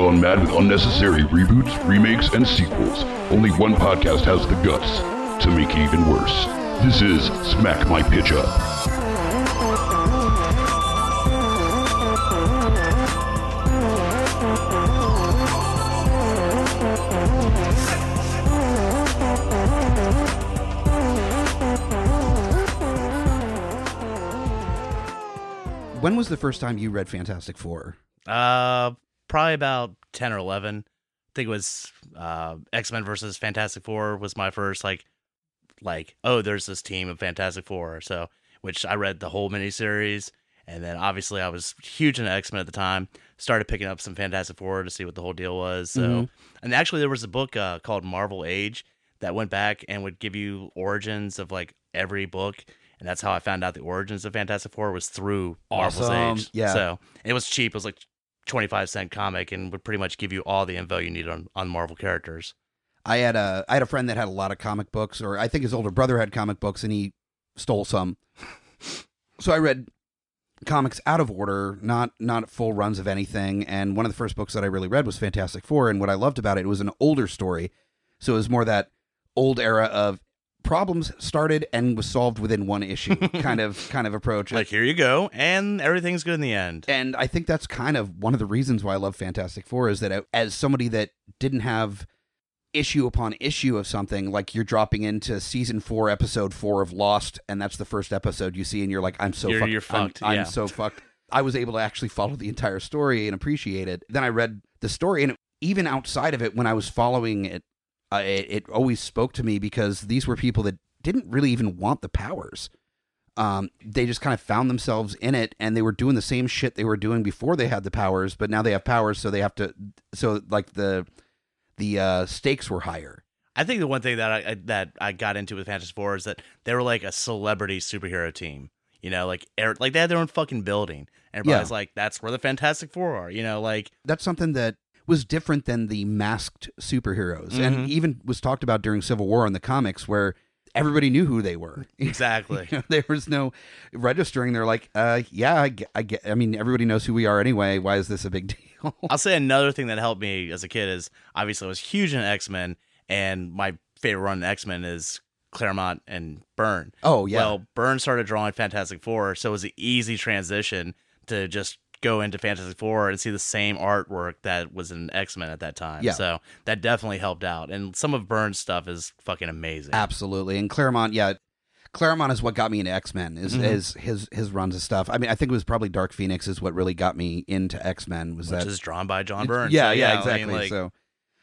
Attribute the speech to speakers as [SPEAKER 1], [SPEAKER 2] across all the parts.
[SPEAKER 1] Gone mad with unnecessary reboots, remakes, and sequels, only one podcast has the guts to make it even worse. This is Smack My Pitch Up.
[SPEAKER 2] When was the first time you read Fantastic Four?
[SPEAKER 3] Uh, probably about ten or eleven. I think it was uh, X Men versus Fantastic Four was my first like, like oh, there's this team of Fantastic Four. So, which I read the whole miniseries, and then obviously I was huge into X Men at the time. Started picking up some Fantastic Four to see what the whole deal was. So,
[SPEAKER 2] Mhm.
[SPEAKER 3] and actually there was a book uh, called Marvel Age that went back and would give you origins of like every book. And that's how I found out the origins of Fantastic Four was through Marvel's Age.
[SPEAKER 2] Yeah.
[SPEAKER 3] So it was cheap. It was like 25 cent comic and would pretty much give you all the info you need on, on Marvel characters.
[SPEAKER 2] I had a I had a friend that had a lot of comic books, or I think his older brother had comic books, and he stole some. So I read comics out of order, not not full runs of anything. And one of the first books that I really read was Fantastic Four, and what I loved about it, it was an older story, so it was more that old era of problems started and was solved within one issue kind of kind of approach.
[SPEAKER 3] Like, here you go. And everything's good in the end.
[SPEAKER 2] And I think that's kind of one of the reasons why I love Fantastic Four is that uh, as somebody that didn't have issue upon issue of something, like you're dropping into season four, episode four of Lost, and that's the first episode you see, and you're like, I'm so
[SPEAKER 3] You're-
[SPEAKER 2] fucked.
[SPEAKER 3] you're
[SPEAKER 2] I'm-
[SPEAKER 3] fucked,
[SPEAKER 2] I'm, so fucked. I was able to actually follow the entire story and appreciate it. Then I read the story, and even outside of it, when I was following it, uh, it, it always spoke to me because these were people that didn't really even want the powers um, they just kind of found themselves in it and they were doing the same shit they were doing before they had the powers but now they have powers so they have to so like the the uh stakes were higher
[SPEAKER 3] I think the one thing that I, I that I got into with Fantastic Four is that they were like a celebrity superhero team. You know, like er- like they had their own fucking building. Everybody's like, that's where the Fantastic Four are. You know, like
[SPEAKER 2] that's something that was different than the masked superheroes
[SPEAKER 3] Mhm.
[SPEAKER 2] and even was talked about during civil war in the comics where everybody knew who they were
[SPEAKER 3] exactly.
[SPEAKER 2] You know, there was no registering they're like uh yeah I get, I get i mean everybody knows who we are anyway why is this a big deal
[SPEAKER 3] I'll say another thing that helped me as a kid is obviously I was huge in X Men, and my favorite run in X Men is Claremont and Byrne.
[SPEAKER 2] oh yeah
[SPEAKER 3] Well, Byrne started drawing Fantastic Four, so it was an easy transition to just go into Fantastic Four and see the same artwork that was in X Men at that time.
[SPEAKER 2] Yeah.
[SPEAKER 3] So that definitely helped out. And some of Byrne's stuff is fucking amazing.
[SPEAKER 2] Absolutely. And Claremont, yeah, Claremont is what got me into X Men. Is
[SPEAKER 3] Mhm.
[SPEAKER 2] is his his runs of stuff. I mean, I think it was probably Dark Phoenix is what really got me into X Men. Was
[SPEAKER 3] Which
[SPEAKER 2] that
[SPEAKER 3] is drawn by John Byrne.
[SPEAKER 2] Yeah,
[SPEAKER 3] So,
[SPEAKER 2] yeah,
[SPEAKER 3] I mean,
[SPEAKER 2] exactly.
[SPEAKER 3] like,
[SPEAKER 2] so,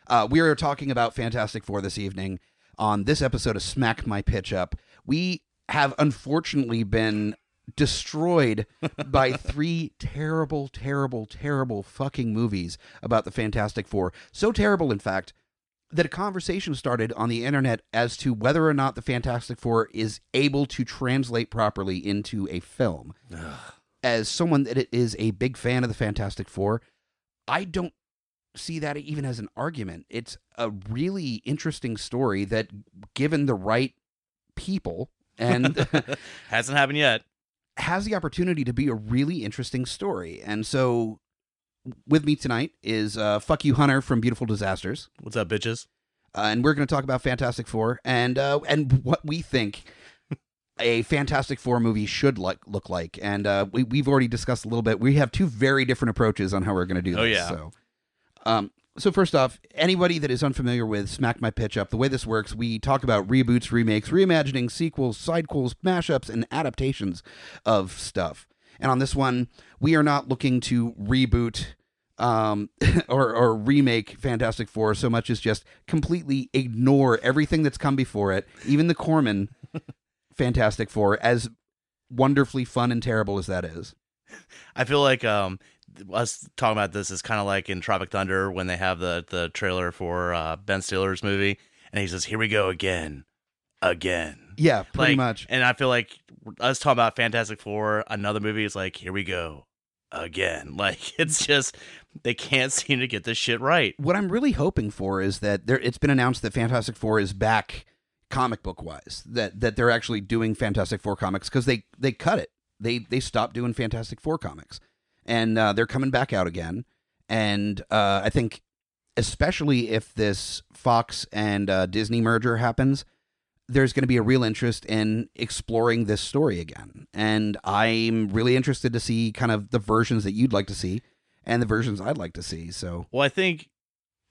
[SPEAKER 2] uh, we are talking about Fantastic Four this evening on this episode of Smack My Pitch Up. We have unfortunately been destroyed by three terrible, terrible, terrible fucking movies about the Fantastic Four. So terrible, in fact, that a conversation started on the internet as to whether or not the Fantastic Four is able to translate properly into a film. As someone that is a big fan of the Fantastic Four, I don't see that even as an argument. It's a really interesting story that, given the right people, and
[SPEAKER 3] hasn't happened yet.
[SPEAKER 2] Has the opportunity to be a really interesting story. And so, with me tonight is uh, Fuck You Hunter from Beautiful Disasters.
[SPEAKER 3] What's up, bitches?
[SPEAKER 2] Uh, and we're going to talk about Fantastic Four and uh, and what we think a Fantastic Four movie should like look like. And uh, we we've already discussed a little bit. We have two very different approaches on how we're going to do this.
[SPEAKER 3] Oh, yeah.
[SPEAKER 2] So, um, so first off, anybody that is unfamiliar with Smack My Pitch Up, the way this works, we talk about reboots, remakes, reimagining, sequels, sidequels, mashups, and adaptations of stuff. And on this one, we are not looking to reboot um, or, or remake Fantastic Four so much as just completely ignore everything that's come before it, even the Corman Fantastic Four, as wonderfully fun and terrible as that is.
[SPEAKER 3] I feel like um us talking about this is kind of like in Tropic Thunder when they have the the trailer for uh, Ben Stiller's movie, and he says, "Here we go again, again."
[SPEAKER 2] Yeah, pretty
[SPEAKER 3] Like,
[SPEAKER 2] much.
[SPEAKER 3] And I feel like us talking about Fantastic Four, another movie is like, "Here we go again." Like it's just they can't seem to get this shit right.
[SPEAKER 2] What I'm really hoping for is that there. It's been announced that Fantastic Four is back, comic book wise. That that they're actually doing Fantastic Four comics because they they cut it. They they stopped doing Fantastic Four comics, and uh, they're coming back out again. And uh, I think, especially if this Fox and uh, Disney merger happens, there's going to be a real interest in exploring this story again. And I'm really interested to see kind of the versions that you'd like to see and the versions I'd like to see. So
[SPEAKER 3] Well, I think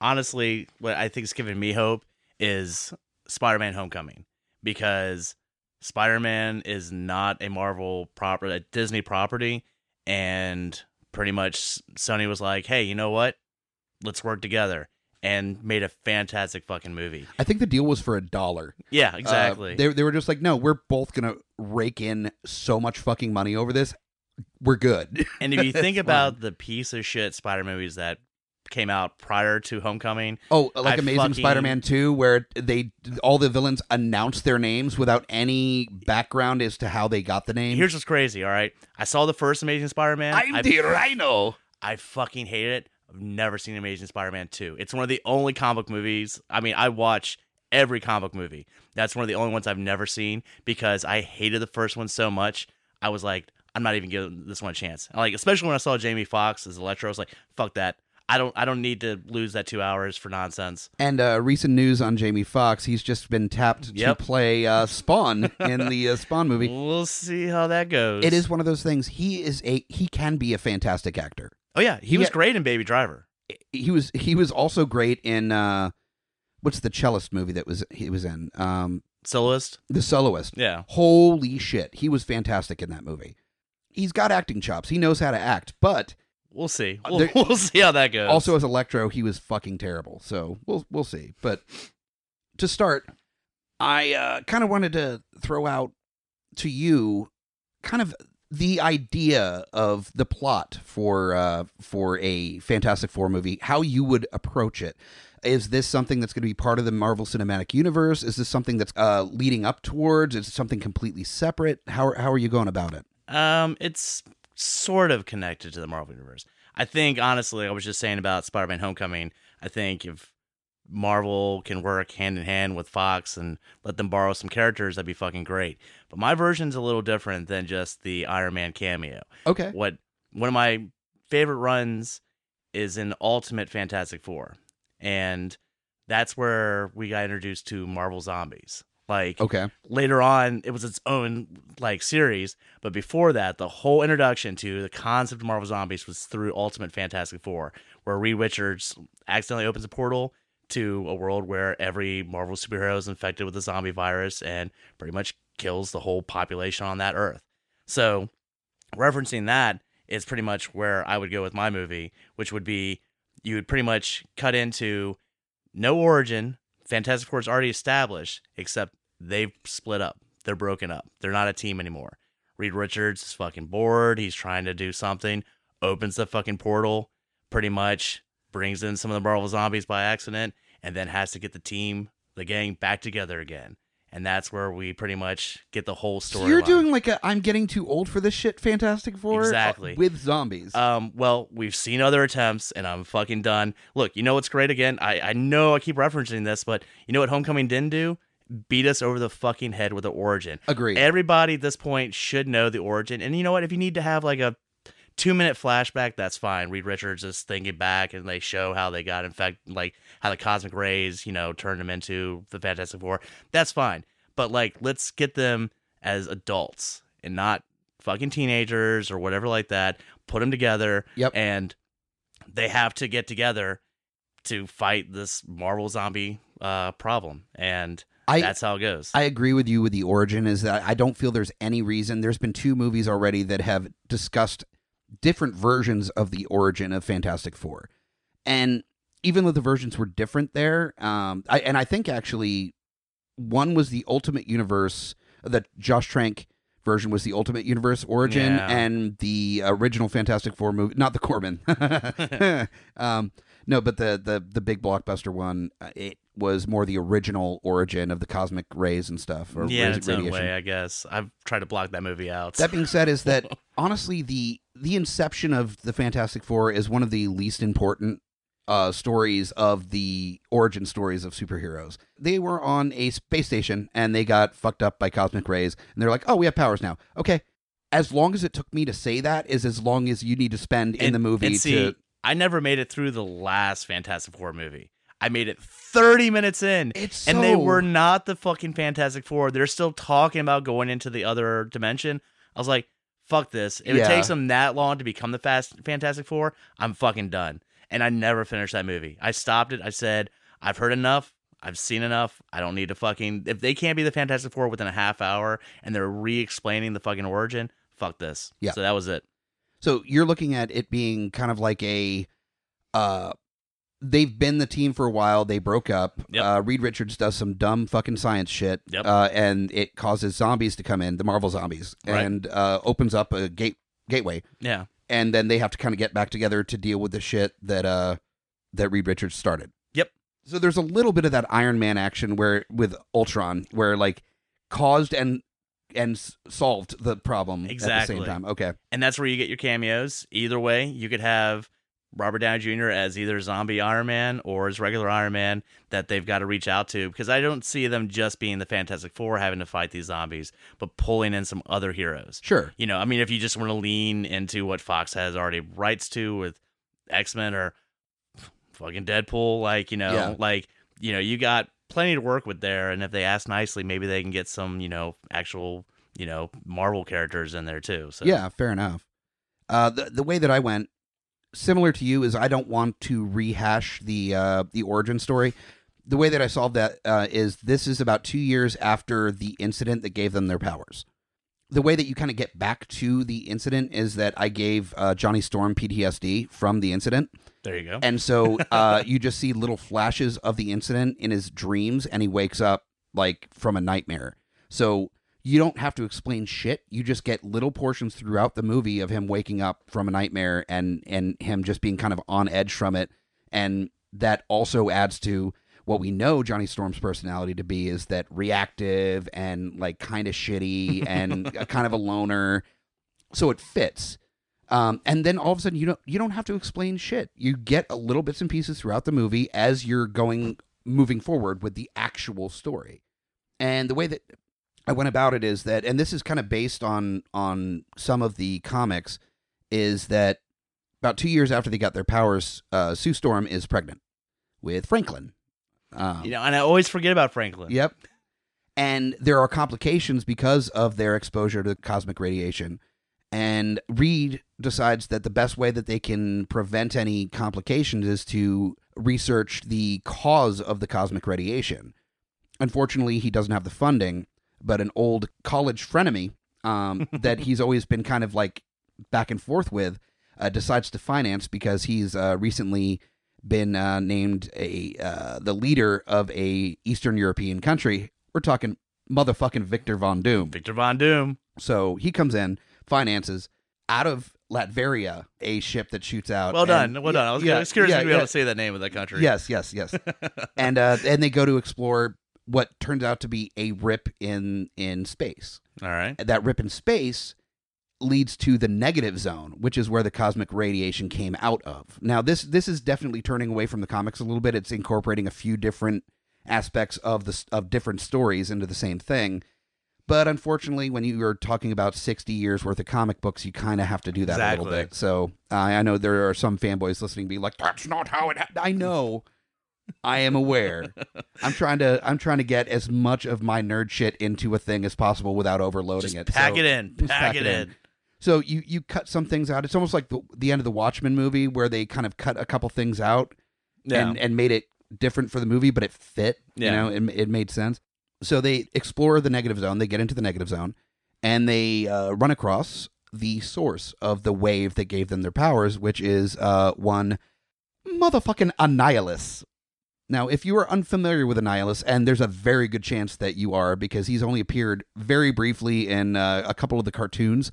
[SPEAKER 3] honestly, what I think is giving me hope is Spider-Man: Homecoming because Spider-Man is not a Marvel property, a Disney property, and pretty much Sony was like, "Hey, you know what? Let's work together." And made a fantastic fucking movie.
[SPEAKER 2] I think the deal was for a dollar.
[SPEAKER 3] Yeah,
[SPEAKER 2] Uh,
[SPEAKER 3] exactly.
[SPEAKER 2] they they were just like, no, we're both gonna rake in so much fucking money over this. We're good.
[SPEAKER 3] and if you think about the piece of shit Spider movies that came out prior to Homecoming,
[SPEAKER 2] Oh, like
[SPEAKER 3] I
[SPEAKER 2] Amazing
[SPEAKER 3] fucking-
[SPEAKER 2] Spider-Man 2 where they all the villains announce their names without any background as to how they got the name.
[SPEAKER 3] here's what's crazy. All right, I saw the first Amazing Spider-Man. I did
[SPEAKER 2] Rhino.
[SPEAKER 3] I fucking hate it. I've never seen Amazing Spider-Man 2. It's one of the only comic movies. I mean, I watch every comic movie. That's one of the only ones I've never seen because I hated the first one so much. I was like, I'm not even giving this one a chance. Like, especially when I saw Jamie Foxx as Electro, I was like, fuck that. I don't I don't need to lose that two hours for nonsense.
[SPEAKER 2] And uh, recent news on Jamie Foxx, he's just been tapped
[SPEAKER 3] Yep.
[SPEAKER 2] to play uh, Spawn in the uh, Spawn movie.
[SPEAKER 3] We'll see how that goes.
[SPEAKER 2] It is one of those things. He is a he can be a fantastic actor.
[SPEAKER 3] Oh yeah, he was
[SPEAKER 2] Yeah.
[SPEAKER 3] great in Baby Driver.
[SPEAKER 2] he was he was also great in uh what's the cellist movie that was he was in um
[SPEAKER 3] Soloist.
[SPEAKER 2] the soloist
[SPEAKER 3] Yeah.
[SPEAKER 2] holy shit he was fantastic in that movie he's got acting chops he knows how to act but
[SPEAKER 3] We'll see.
[SPEAKER 2] Uh,
[SPEAKER 3] We'll,
[SPEAKER 2] there-
[SPEAKER 3] we'll see how that goes.
[SPEAKER 2] also as electro he was fucking terrible. So we'll we'll see. But to start i uh kind of wanted to throw out to you kind of the idea of the plot for uh for a fantastic four movie how you would approach it. Is this something that's going to be part of the marvel cinematic universe? Is this something that's uh leading up towards? Is it something completely separate? How how are you going about it?
[SPEAKER 3] Um, it's sort of connected to the Marvel universe. I think honestly, I was just saying about Spider-Man: Homecoming. I think if Marvel can work hand in hand with Fox and let them borrow some characters, that'd be fucking great. But my version's a little different than just the Iron Man cameo.
[SPEAKER 2] okay
[SPEAKER 3] What one of my favorite runs is in Ultimate Fantastic Four, and that's where we got introduced to Marvel Zombies. Like
[SPEAKER 2] okay.
[SPEAKER 3] later on it was its own like series but before that the whole introduction to the concept of marvel zombies was through ultimate fantastic four where reed richards accidentally opens a portal to a world where every marvel superhero is infected with the zombie virus and pretty much kills the whole population on that earth. So referencing that is pretty much where i would go with my movie which would be you would pretty much cut into no origin. Fantastic four is already established except they've split up. They're broken up. They're not a team anymore. Reed Richards is fucking bored. He's trying to do something. Opens the fucking portal, pretty much brings in some of the Marvel zombies by accident, and then has to get the team, the gang, back together again. And that's where we pretty much get the whole
[SPEAKER 2] so
[SPEAKER 3] story.
[SPEAKER 2] you're doing like a i'm getting too old for this shit fantastic four uh,
[SPEAKER 3] Exactly.
[SPEAKER 2] with zombies
[SPEAKER 3] Um, well, we've seen other attempts, and I'm fucking done. Look, you know what's great again? I, I know I keep referencing this, but you know what Homecoming didn't do? Beat us over the fucking head with the origin.
[SPEAKER 2] Agreed.
[SPEAKER 3] Everybody at this point should know the origin. And you know what? If you need to have like a two minute flashback, that's fine. Reed Richards is thinking back and they show how they got infected, like how the cosmic rays, you know, turned them into the Fantastic Four. That's fine. But like, let's get them as adults and not fucking teenagers or whatever like that. Put them together.
[SPEAKER 2] Yep.
[SPEAKER 3] And they have to get together to fight this Marvel zombie uh, problem. And
[SPEAKER 2] I-
[SPEAKER 3] that's how it goes.
[SPEAKER 2] I agree with you with the origin is that I don't feel there's any reason. There's been two movies already that have discussed different versions of the origin of Fantastic Four. And even though the versions were different there, um, I, and I think actually one was the Ultimate Universe that Josh Trank version was the Ultimate Universe origin,
[SPEAKER 3] Yeah.
[SPEAKER 2] and the original Fantastic Four movie, not the Corman. um, no, but the the the big blockbuster one, uh, it was more the original origin of the cosmic rays and stuff, or
[SPEAKER 3] yeah, in
[SPEAKER 2] rays-
[SPEAKER 3] its own way, I guess. I've tried to block that movie out.
[SPEAKER 2] That being said, is that honestly the the inception of the Fantastic Four is one of the least important uh, stories of the origin stories of superheroes. They were on a space station and they got fucked up by cosmic rays, and they're like, "Oh, we have powers now." Okay, as long as it took me to say that is as long as you need to spend in
[SPEAKER 3] And-
[SPEAKER 2] the movie
[SPEAKER 3] see,
[SPEAKER 2] to.
[SPEAKER 3] I never made it through the last Fantastic Four movie. I made it 30 minutes in.
[SPEAKER 2] It's
[SPEAKER 3] and they were not the fucking Fantastic Four. They're still talking about going into the other dimension. I was like, fuck this. If
[SPEAKER 2] Yeah.
[SPEAKER 3] it takes them that long to become the fast Fantastic Four, I'm fucking done. And I never finished that movie. I stopped it. I said, I've heard enough. I've seen enough. I don't need to fucking. If they can't be the Fantastic Four within a half hour and they're re explaining the fucking origin, fuck this.
[SPEAKER 2] Yeah.
[SPEAKER 3] So that was it.
[SPEAKER 2] So you're looking at it being kind of like a uh they've been the team for a while, they broke up.
[SPEAKER 3] Yep.
[SPEAKER 2] Uh Reed Richards does some dumb fucking science shit.
[SPEAKER 3] Yep.
[SPEAKER 2] Uh and it causes zombies to come in, the Marvel zombies,
[SPEAKER 3] Right.
[SPEAKER 2] and uh opens up a gate gateway.
[SPEAKER 3] Yeah.
[SPEAKER 2] And then they have to kind of get back together to deal with the shit that uh that Reed Richards started.
[SPEAKER 3] Yep.
[SPEAKER 2] So there's a little bit of that Iron Man action where with Ultron where like caused and and solved the problem at the
[SPEAKER 3] Exactly.
[SPEAKER 2] same time. Okay.
[SPEAKER 3] and that's where you get your cameos. Either way, you could have Robert Downey Jr. as either zombie Iron Man or as regular Iron Man that they've got to reach out to because I don't see them just being the Fantastic Four having to fight these zombies, but pulling in some other heroes.
[SPEAKER 2] Sure.
[SPEAKER 3] You know, I mean, if you just want to lean into what Fox has already rights to with X Men or fucking Deadpool, like you know,
[SPEAKER 2] Yeah.
[SPEAKER 3] like you know, you got plenty to work with there, and if they ask nicely, maybe they can get some, you know, actual, you know, Marvel characters in there too. So
[SPEAKER 2] Yeah, fair enough. Uh, the the way that I went, similar to you, is I don't want to rehash the uh, the origin story. The way that I solved that uh, is this is about two years after the incident that gave them their powers. The way that you kind of get back to the incident is that I gave uh, Johnny Storm PTSD from the incident,
[SPEAKER 3] there you go.
[SPEAKER 2] and so uh, you just see little flashes of the incident in his dreams, and he wakes up like from a nightmare. So you don't have to explain shit. You just get little portions throughout the movie of him waking up from a nightmare and and him just being kind of on edge from it, and that also adds to what we know Johnny Storm's personality to be is that reactive and like kind of shitty and a kind of a loner. So it fits. Um, and then all of a sudden you don't you don't have to explain shit. You get a little bits and pieces throughout the movie as you're going moving forward with the actual story. And the way that I went about it is that and this is kind of based on on some of the comics is that about 2 years after they got their powers uh, Sue Storm is pregnant with Franklin. Um,
[SPEAKER 3] you know, and I always forget about Franklin.
[SPEAKER 2] Yep. And there are complications because of their exposure to cosmic radiation. And Reed decides that the best way that they can prevent any complications is to research the cause of the cosmic radiation. Unfortunately, he doesn't have the funding, but an old college frenemy um, that he's always been kind of like back and forth with uh, decides to finance because he's uh, recently been uh, named a uh, the leader of a Eastern European country. We're talking motherfucking Victor Von Doom.
[SPEAKER 3] Victor Von Doom.
[SPEAKER 2] So he comes in, finances out of Latveria a ship that shoots out.
[SPEAKER 3] Well
[SPEAKER 2] and-
[SPEAKER 3] done. Well done. I was,
[SPEAKER 2] yeah,
[SPEAKER 3] I was curious
[SPEAKER 2] yeah,
[SPEAKER 3] to be able to say that name of that country.
[SPEAKER 2] Yes, yes, yes. and uh, and they go to explore what turns out to be a rip in in space.
[SPEAKER 3] All right.
[SPEAKER 2] That rip in space leads to the negative zone, which is where the cosmic radiation came out of. Now, this this is definitely turning away from the comics a little bit. It's incorporating a few different aspects of the of different stories into the same thing. But unfortunately, when you are talking about sixty years worth of comic books, you kind of have to do that a little bit. So uh, I know there are some fanboys listening, be like, "That's not how it." Ha-. I know. I am aware. I'm trying to. I'm trying to get as much of my nerd shit into a thing as possible without overloading
[SPEAKER 3] Just
[SPEAKER 2] it.
[SPEAKER 3] pack
[SPEAKER 2] So-
[SPEAKER 3] it in.
[SPEAKER 2] just
[SPEAKER 3] Pack, it in.
[SPEAKER 2] so you you cut some things out. It's almost like the the end of the Watchmen movie where they kind of cut a couple things out
[SPEAKER 3] Yeah.
[SPEAKER 2] and and made it different for the movie, but it fit.
[SPEAKER 3] Yeah.
[SPEAKER 2] You know, it, it made sense. So they explore the negative zone. They get into the negative zone, and they uh, run across the source of the wave that gave them their powers, which is uh, one motherfucking Annihilus. Now, if you are unfamiliar with Annihilus, and there's a very good chance that you are because he's only appeared very briefly in uh, a couple of the cartoons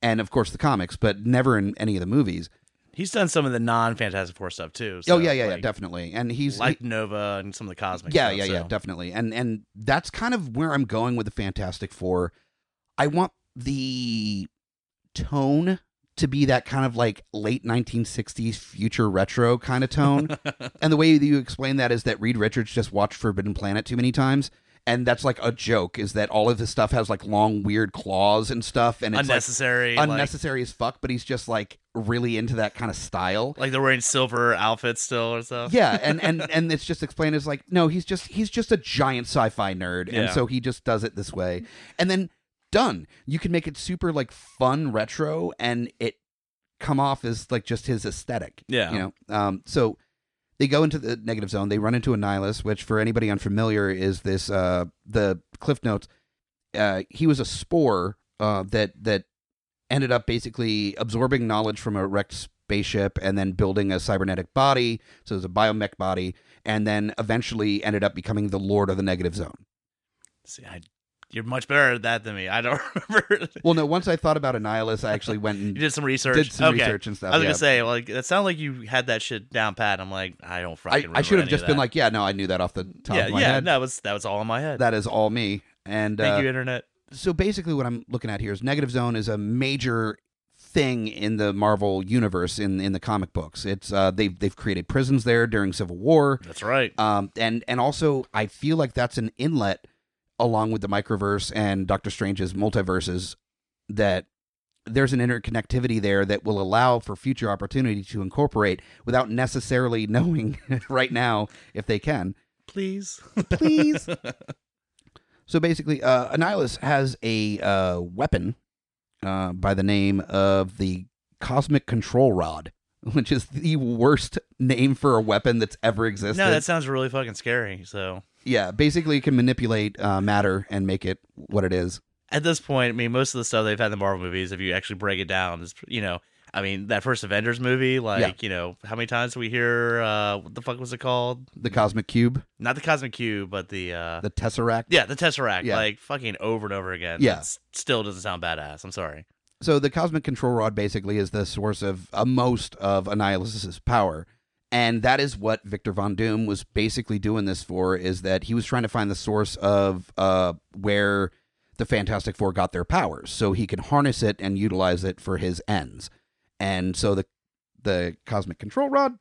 [SPEAKER 2] and, of course, the comics, but never in any of the movies.
[SPEAKER 3] He's done some of the non Fantastic Four stuff too.
[SPEAKER 2] oh
[SPEAKER 3] so,
[SPEAKER 2] yeah, yeah, yeah,
[SPEAKER 3] like,
[SPEAKER 2] definitely. And he's
[SPEAKER 3] like Nova and some of the cosmic.
[SPEAKER 2] yeah,
[SPEAKER 3] stuff,
[SPEAKER 2] yeah, yeah, definitely. And and that's kind of where I'm going with the Fantastic Four. I want the tone to be that kind of like late 1960s future retro kind of tone. and the way that you explain that is that Reed Richards just watched Forbidden Planet too many times. And that's like a joke is that all of his stuff has like long weird claws and stuff and it's
[SPEAKER 3] unnecessary. like-
[SPEAKER 2] unnecessary as fuck, but he's just like really into that kind of style.
[SPEAKER 3] Like, they're wearing silver outfits still or stuff.
[SPEAKER 2] Yeah, and and and it's just explained as like no, he's just he's just a giant sci-fi nerd, and so he just does it this way, and then done. You can make it super like fun retro, and it come off as like just his aesthetic.
[SPEAKER 3] Yeah.
[SPEAKER 2] you know. Um, so they go into the negative zone. They run into Annihilus, which for anybody unfamiliar is this uh the cliff notes. Uh, he was a spore uh that that ended up basically absorbing knowledge from a wrecked spaceship and then building a cybernetic body. So it was a biomech body, and then eventually ended up becoming the Lord of the Negative Zone.
[SPEAKER 3] See, I, you're much better at that than me. I don't remember.
[SPEAKER 2] Well, no, once I thought about Annihilus, I actually went and You
[SPEAKER 3] did some research.
[SPEAKER 2] did some
[SPEAKER 3] okay.
[SPEAKER 2] research and stuff.
[SPEAKER 3] I was
[SPEAKER 2] yeah.
[SPEAKER 3] gonna say, like, it sounded like you had that shit down pat. I'm like, I don't fucking.
[SPEAKER 2] I,
[SPEAKER 3] remember
[SPEAKER 2] I should have just been like, yeah, no, I knew that off the top
[SPEAKER 3] yeah,
[SPEAKER 2] of my
[SPEAKER 3] yeah.
[SPEAKER 2] head.
[SPEAKER 3] That was that was all in my head.
[SPEAKER 2] That is all me. And
[SPEAKER 3] Thank
[SPEAKER 2] uh,
[SPEAKER 3] you, internet.
[SPEAKER 2] so basically what I'm looking at here is Negative Zone is a major thing in the Marvel universe in in the comic books. It's uh they've they've created prisons there during Civil War.
[SPEAKER 3] That's right.
[SPEAKER 2] Um and and also I feel like that's an inlet along with the microverse and Doctor Strange's multiverses that there's an interconnectivity there that will allow for future opportunity to incorporate without necessarily knowing right now if they can.
[SPEAKER 3] Please.
[SPEAKER 2] Please. So basically, uh, Annihilus has a uh, weapon uh, by the name of the Cosmic Control Rod, which is the worst name for a weapon that's ever existed.
[SPEAKER 3] no, that sounds really fucking scary. So
[SPEAKER 2] yeah, basically, it can manipulate uh, matter and make it what it is.
[SPEAKER 3] at this point, I mean, most of the stuff they've had in the Marvel movies, if you actually break it down, is you know, I mean, that first Avengers movie, like
[SPEAKER 2] Yeah.
[SPEAKER 3] you know, how many times do we hear uh, what the fuck was it called?
[SPEAKER 2] The Cosmic Cube,
[SPEAKER 3] Not the Cosmic Cube, but the uh,
[SPEAKER 2] the Tesseract.
[SPEAKER 3] yeah, the Tesseract,
[SPEAKER 2] Yeah.
[SPEAKER 3] like fucking over and over again.
[SPEAKER 2] Yeah.
[SPEAKER 3] Still doesn't sound badass. I'm sorry.
[SPEAKER 2] So the cosmic control rod basically is the source of uh, most of Annihilus's power. And that is what Victor Von Doom was basically doing this for is that he was trying to find the source of uh, where the Fantastic Four got their powers so he can harness it and utilize it for his ends. And so the the cosmic control rod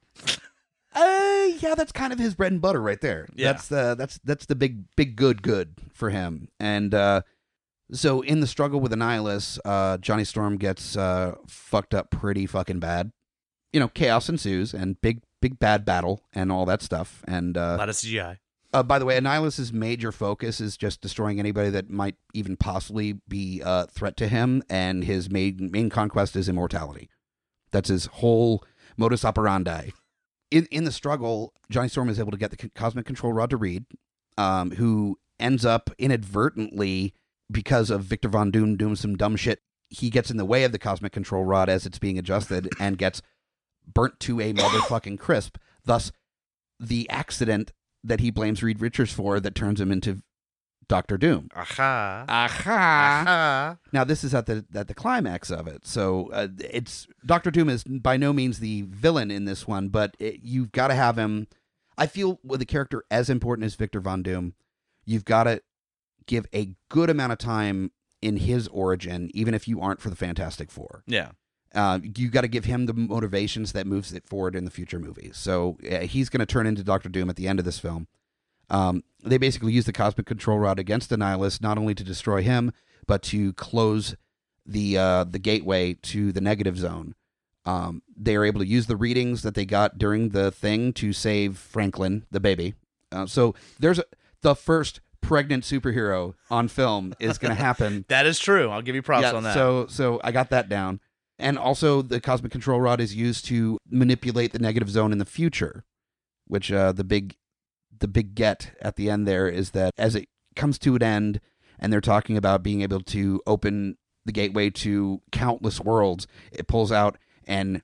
[SPEAKER 2] uh, yeah, that's kind of his bread and butter right there.
[SPEAKER 3] Yeah.
[SPEAKER 2] That's the that's that's the big big good good for him. And uh so in the struggle with Annihilus, uh, Johnny Storm gets uh, fucked up pretty fucking bad. You know, chaos ensues and big big bad battle and all that stuff. And
[SPEAKER 3] a
[SPEAKER 2] uh,
[SPEAKER 3] lot of CGI.
[SPEAKER 2] uh, by the way, Annihilus's major focus is just destroying anybody that might even possibly be a threat to him. And his main main conquest is immortality. That's his whole modus operandi. In in the struggle, Johnny Storm is able to get the c- cosmic control rod to Reed, um, who ends up inadvertently because of Victor Von Doom doing some dumb shit. He gets in the way of the cosmic control rod as it's being adjusted and gets burnt to a motherfucking crisp. Thus, the accident that he blames Reed Richards for that turns him into Doctor Doom.
[SPEAKER 3] Aha.
[SPEAKER 2] Aha!
[SPEAKER 3] Aha.
[SPEAKER 2] Now this is at the at the climax of it, so uh, it's Doctor Doom is by no means the villain in this one, but it, you've got to have him. I feel with a character as important as Victor Von Doom, you've got to give a good amount of time in his origin, even if you aren't for the Fantastic Four.
[SPEAKER 3] Yeah.
[SPEAKER 2] Uh, you got to give him the motivations that moves it forward in the future movies. So uh, he's going to turn into Doctor Doom at the end of this film. Um, they basically use the cosmic control rod against Annihilus, not only to destroy him, but to close the uh, the gateway to the negative zone. Um, they are able to use the readings that they got during the thing to save Franklin, the baby. Uh, so there's a, the first pregnant superhero on film is going to happen
[SPEAKER 3] That is true. I'll give you props
[SPEAKER 2] yeah,
[SPEAKER 3] on that.
[SPEAKER 2] So so I got that down. And also the cosmic control rod is used to manipulate the negative zone in the future, which uh, the big the big get at the end there is that as it comes to an end and they're talking about being able to open the gateway to countless worlds, it pulls out and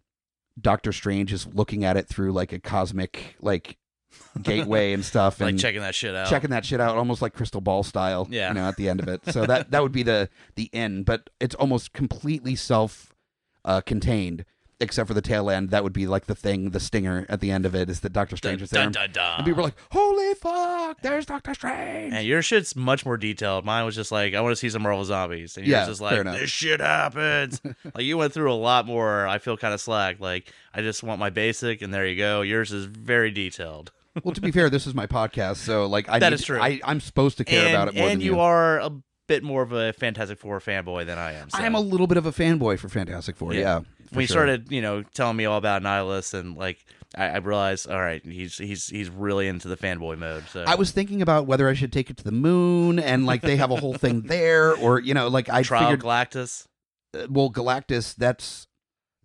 [SPEAKER 2] Doctor Strange is looking at it through like a cosmic like gateway and stuff,
[SPEAKER 3] like
[SPEAKER 2] and
[SPEAKER 3] checking that shit out.
[SPEAKER 2] checking that shit out, almost like crystal ball style.
[SPEAKER 3] Yeah.
[SPEAKER 2] you know, at the end of it. So that that would be the the end, but it's almost completely self uh, contained, except for the tail end. That would be like the thing, the stinger at the end of it is that Doctor Strange is there.
[SPEAKER 3] Dun, dun, dun.
[SPEAKER 2] And people are like, "Holy fuck! There's Doctor Strange!"
[SPEAKER 3] And your shit's much more detailed. Mine was just like, I want to see some Marvel zombies. And yours
[SPEAKER 2] Yeah,
[SPEAKER 3] just
[SPEAKER 2] fair
[SPEAKER 3] like,
[SPEAKER 2] enough.
[SPEAKER 3] this shit happens. like you went through a lot more. I feel kind of slack. Like I just want my basic, and there you go. Yours is very detailed.
[SPEAKER 2] well, to be fair, this is my podcast, so like I
[SPEAKER 3] That
[SPEAKER 2] need-
[SPEAKER 3] is true.
[SPEAKER 2] I, I'm supposed to care
[SPEAKER 3] and
[SPEAKER 2] about it more
[SPEAKER 3] and
[SPEAKER 2] than
[SPEAKER 3] you are a bit more of a Fantastic Four fanboy than I am. So.
[SPEAKER 2] I am a little bit of a fanboy for Fantastic Four.
[SPEAKER 3] Yeah.
[SPEAKER 2] Yeah,
[SPEAKER 3] when you
[SPEAKER 2] sure.
[SPEAKER 3] started, you know, telling me all about Nihilus, and like, I, I realized, all right, he's he's he's really into the fanboy mode. So
[SPEAKER 2] I was thinking about whether I should take it to the moon and like they have a whole thing there, or you know, like I
[SPEAKER 3] Trial
[SPEAKER 2] figured.
[SPEAKER 3] Galactus.
[SPEAKER 2] uh, well, Galactus. That's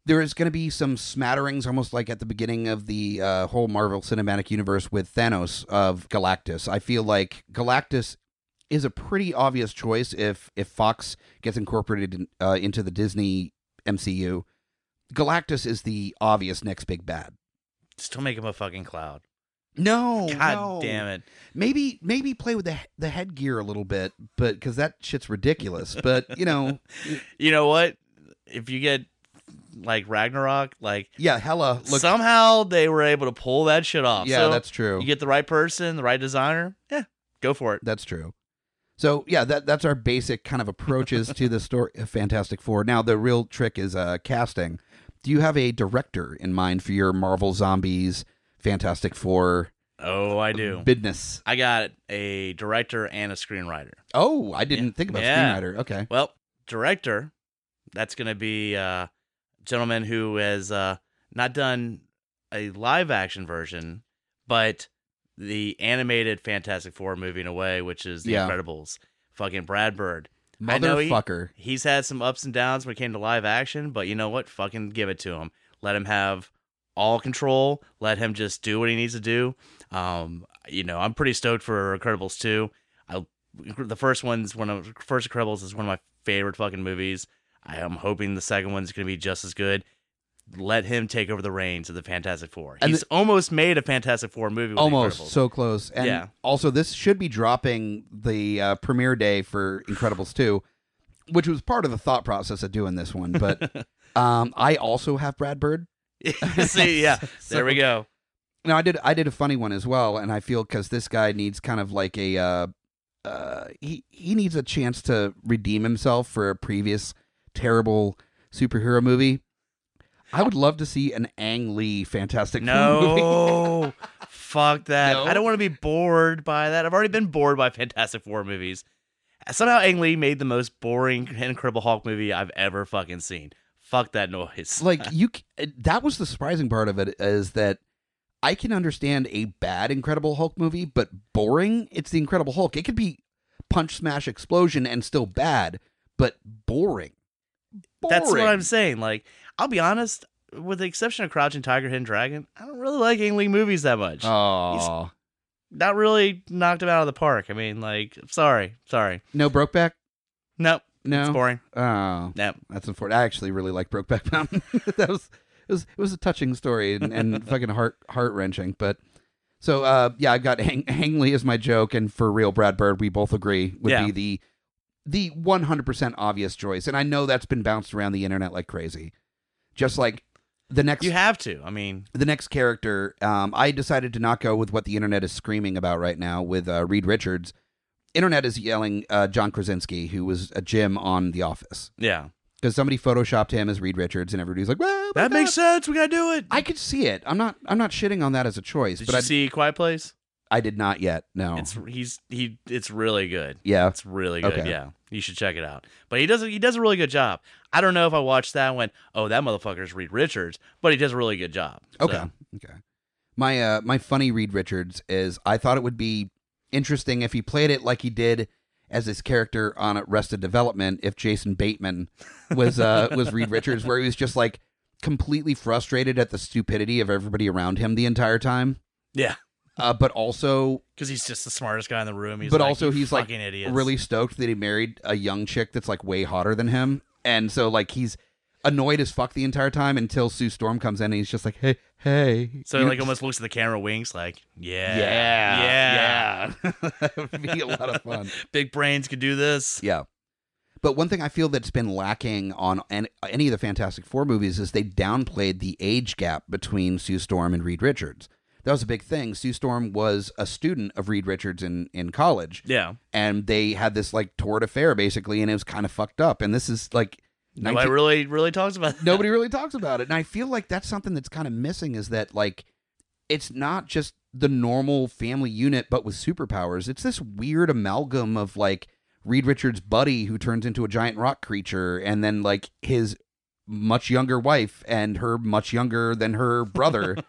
[SPEAKER 2] there is going to be some smatterings, almost like at the beginning of the uh, whole Marvel Cinematic Universe with Thanos of Galactus. I feel like Galactus is a pretty obvious choice if if Fox gets incorporated in, uh, into the Disney MCU. Galactus is the obvious next big bad.
[SPEAKER 3] Still make him a fucking cloud.
[SPEAKER 2] No,
[SPEAKER 3] God
[SPEAKER 2] no.
[SPEAKER 3] damn it.
[SPEAKER 2] Maybe maybe play with the the headgear a little bit, but because that shit's ridiculous. But you know,
[SPEAKER 3] You know what? If you get like Ragnarok, like
[SPEAKER 2] yeah, hella look.
[SPEAKER 3] somehow they were able to pull that shit off.
[SPEAKER 2] yeah,
[SPEAKER 3] So
[SPEAKER 2] that's true.
[SPEAKER 3] you get the right person, the right designer. Yeah, go for it.
[SPEAKER 2] That's true. So yeah, that that's our basic kind of approaches to the story of Fantastic Four. Now the real trick is uh, casting. Do you have a director in mind for your Marvel Zombies, Fantastic Four
[SPEAKER 3] Oh, I do.
[SPEAKER 2] business?
[SPEAKER 3] I got a director and a screenwriter.
[SPEAKER 2] Oh, I didn't think about
[SPEAKER 3] Yeah.
[SPEAKER 2] screenwriter. Okay.
[SPEAKER 3] Well, director, that's going to be uh, a gentleman who has uh, not done a live action version, but the animated Fantastic Four movie in a way, which is The
[SPEAKER 2] Yeah.
[SPEAKER 3] Incredibles. Fucking Brad Bird. Know he-
[SPEAKER 2] Motherfucker.
[SPEAKER 3] He's had some ups and downs when it came to live action, but you know what? Fucking give it to him. Let him have all control. Let him just do what he needs to do. Um, you know, I'm pretty stoked for Incredibles 2. I the first one's one of first Incredibles is one of my favorite fucking movies. I am hoping the second one's going to be just as good. Let him take over the reins of the Fantastic Four.
[SPEAKER 2] And
[SPEAKER 3] He's almost made a Fantastic Four movie. With
[SPEAKER 2] Almost so close. And
[SPEAKER 3] Yeah.
[SPEAKER 2] also, this should be dropping the uh, premiere day for Incredibles 2, which was part of the thought process of doing this one. But um, I also have Brad Bird.
[SPEAKER 3] See, yeah,
[SPEAKER 2] So-
[SPEAKER 3] there we go.
[SPEAKER 2] No, I did. I did a funny one as well, and I feel because this guy needs kind of like a uh, uh, he he needs a chance to redeem himself for a previous terrible superhero movie. I would love to see an Ang Lee Fantastic Four movie.
[SPEAKER 3] No, fuck that.
[SPEAKER 2] No?
[SPEAKER 3] I don't want to be bored by that. I've already been bored by Fantastic Four movies. Somehow, Ang Lee made the most boring Incredible Hulk movie I've ever fucking seen. Fuck that noise.
[SPEAKER 2] like you eh, that was the surprising part of it is that i can understand a bad incredible hulk movie but boring it's the incredible hulk it could be punch smash explosion and still bad but boring,
[SPEAKER 3] That's what I'm saying. Like, I'll be honest, with the exception of Crouching Tiger, Hidden Dragon, I don't really like Ang Lee movies that much.
[SPEAKER 2] oh
[SPEAKER 3] That really knocked him out of the park. I mean, like, sorry, sorry.
[SPEAKER 2] no brokeback
[SPEAKER 3] Nope,
[SPEAKER 2] no
[SPEAKER 3] it's boring.
[SPEAKER 2] oh
[SPEAKER 3] Nope.
[SPEAKER 2] that's unfortunate i actually really like brokeback mountain that was it was it was a touching story and, and fucking heart heart wrenching but so uh yeah i got Hang, Hang Lee as my joke and for real brad bird we both agree would
[SPEAKER 3] Yeah.
[SPEAKER 2] be the the 100% obvious choice and i know that's been bounced around the internet like crazy just like the next
[SPEAKER 3] You have to. I mean,
[SPEAKER 2] the next character um i decided to not go with what the internet is screaming about right now with uh, reed richards internet is yelling uh, john krasinski who was a jim on the office
[SPEAKER 3] yeah.
[SPEAKER 2] because somebody photoshopped him as Reed Richards, and everybody's like, "Well,
[SPEAKER 3] That makes sense. We gotta do it.
[SPEAKER 2] I could see it. I'm not. I'm not shitting on that as a choice,
[SPEAKER 3] Did
[SPEAKER 2] but
[SPEAKER 3] you
[SPEAKER 2] I,
[SPEAKER 3] see Quiet Place?
[SPEAKER 2] I did not yet. No.
[SPEAKER 3] It's he's he. It's really good.
[SPEAKER 2] yeah.
[SPEAKER 3] It's really good.
[SPEAKER 2] Okay.
[SPEAKER 3] Yeah, you should check it out. But he does a, he does a really good job. I don't know if I watched that and went, oh, that motherfucker's Reed Richards, but he does a really good job. So,
[SPEAKER 2] Okay. Okay. My uh my funny Reed Richards is I thought it would be interesting if he played it like he did as his character on Arrested Development if Jason Bateman was uh was Reed Richards where he was just like completely frustrated at the stupidity of everybody around him the entire time.
[SPEAKER 3] yeah,
[SPEAKER 2] Uh, but also
[SPEAKER 3] because he's just the smartest guy in the room. He's
[SPEAKER 2] But
[SPEAKER 3] like,
[SPEAKER 2] also he's, like,
[SPEAKER 3] idiots.
[SPEAKER 2] really stoked that he married a young chick that's like way hotter than him. And so like he's annoyed as fuck the entire time until Sue Storm comes in and he's just like, hey, hey.
[SPEAKER 3] So he like almost looks at the camera, winks, like, yeah,
[SPEAKER 2] yeah,
[SPEAKER 3] yeah,
[SPEAKER 2] yeah. that would be a lot of fun.
[SPEAKER 3] Big brains could do this.
[SPEAKER 2] Yeah. But one thing I feel that's been lacking on any of the Fantastic Four movies is they downplayed the age gap between Sue Storm and Reed Richards. That was a big thing. Sue Storm was a student of Reed Richards in, in college,
[SPEAKER 3] Yeah.
[SPEAKER 2] and they had this like torrid affair basically, and it was kind of fucked up. And this is like
[SPEAKER 3] Nobody really, really talks about that.
[SPEAKER 2] nobody really talks about it and i feel like that's something that's kind of missing is that like it's not just the normal family unit but with superpowers it's this weird amalgam of like reed richards buddy who turns into a giant rock creature and then like his much younger wife and her much younger than her brother.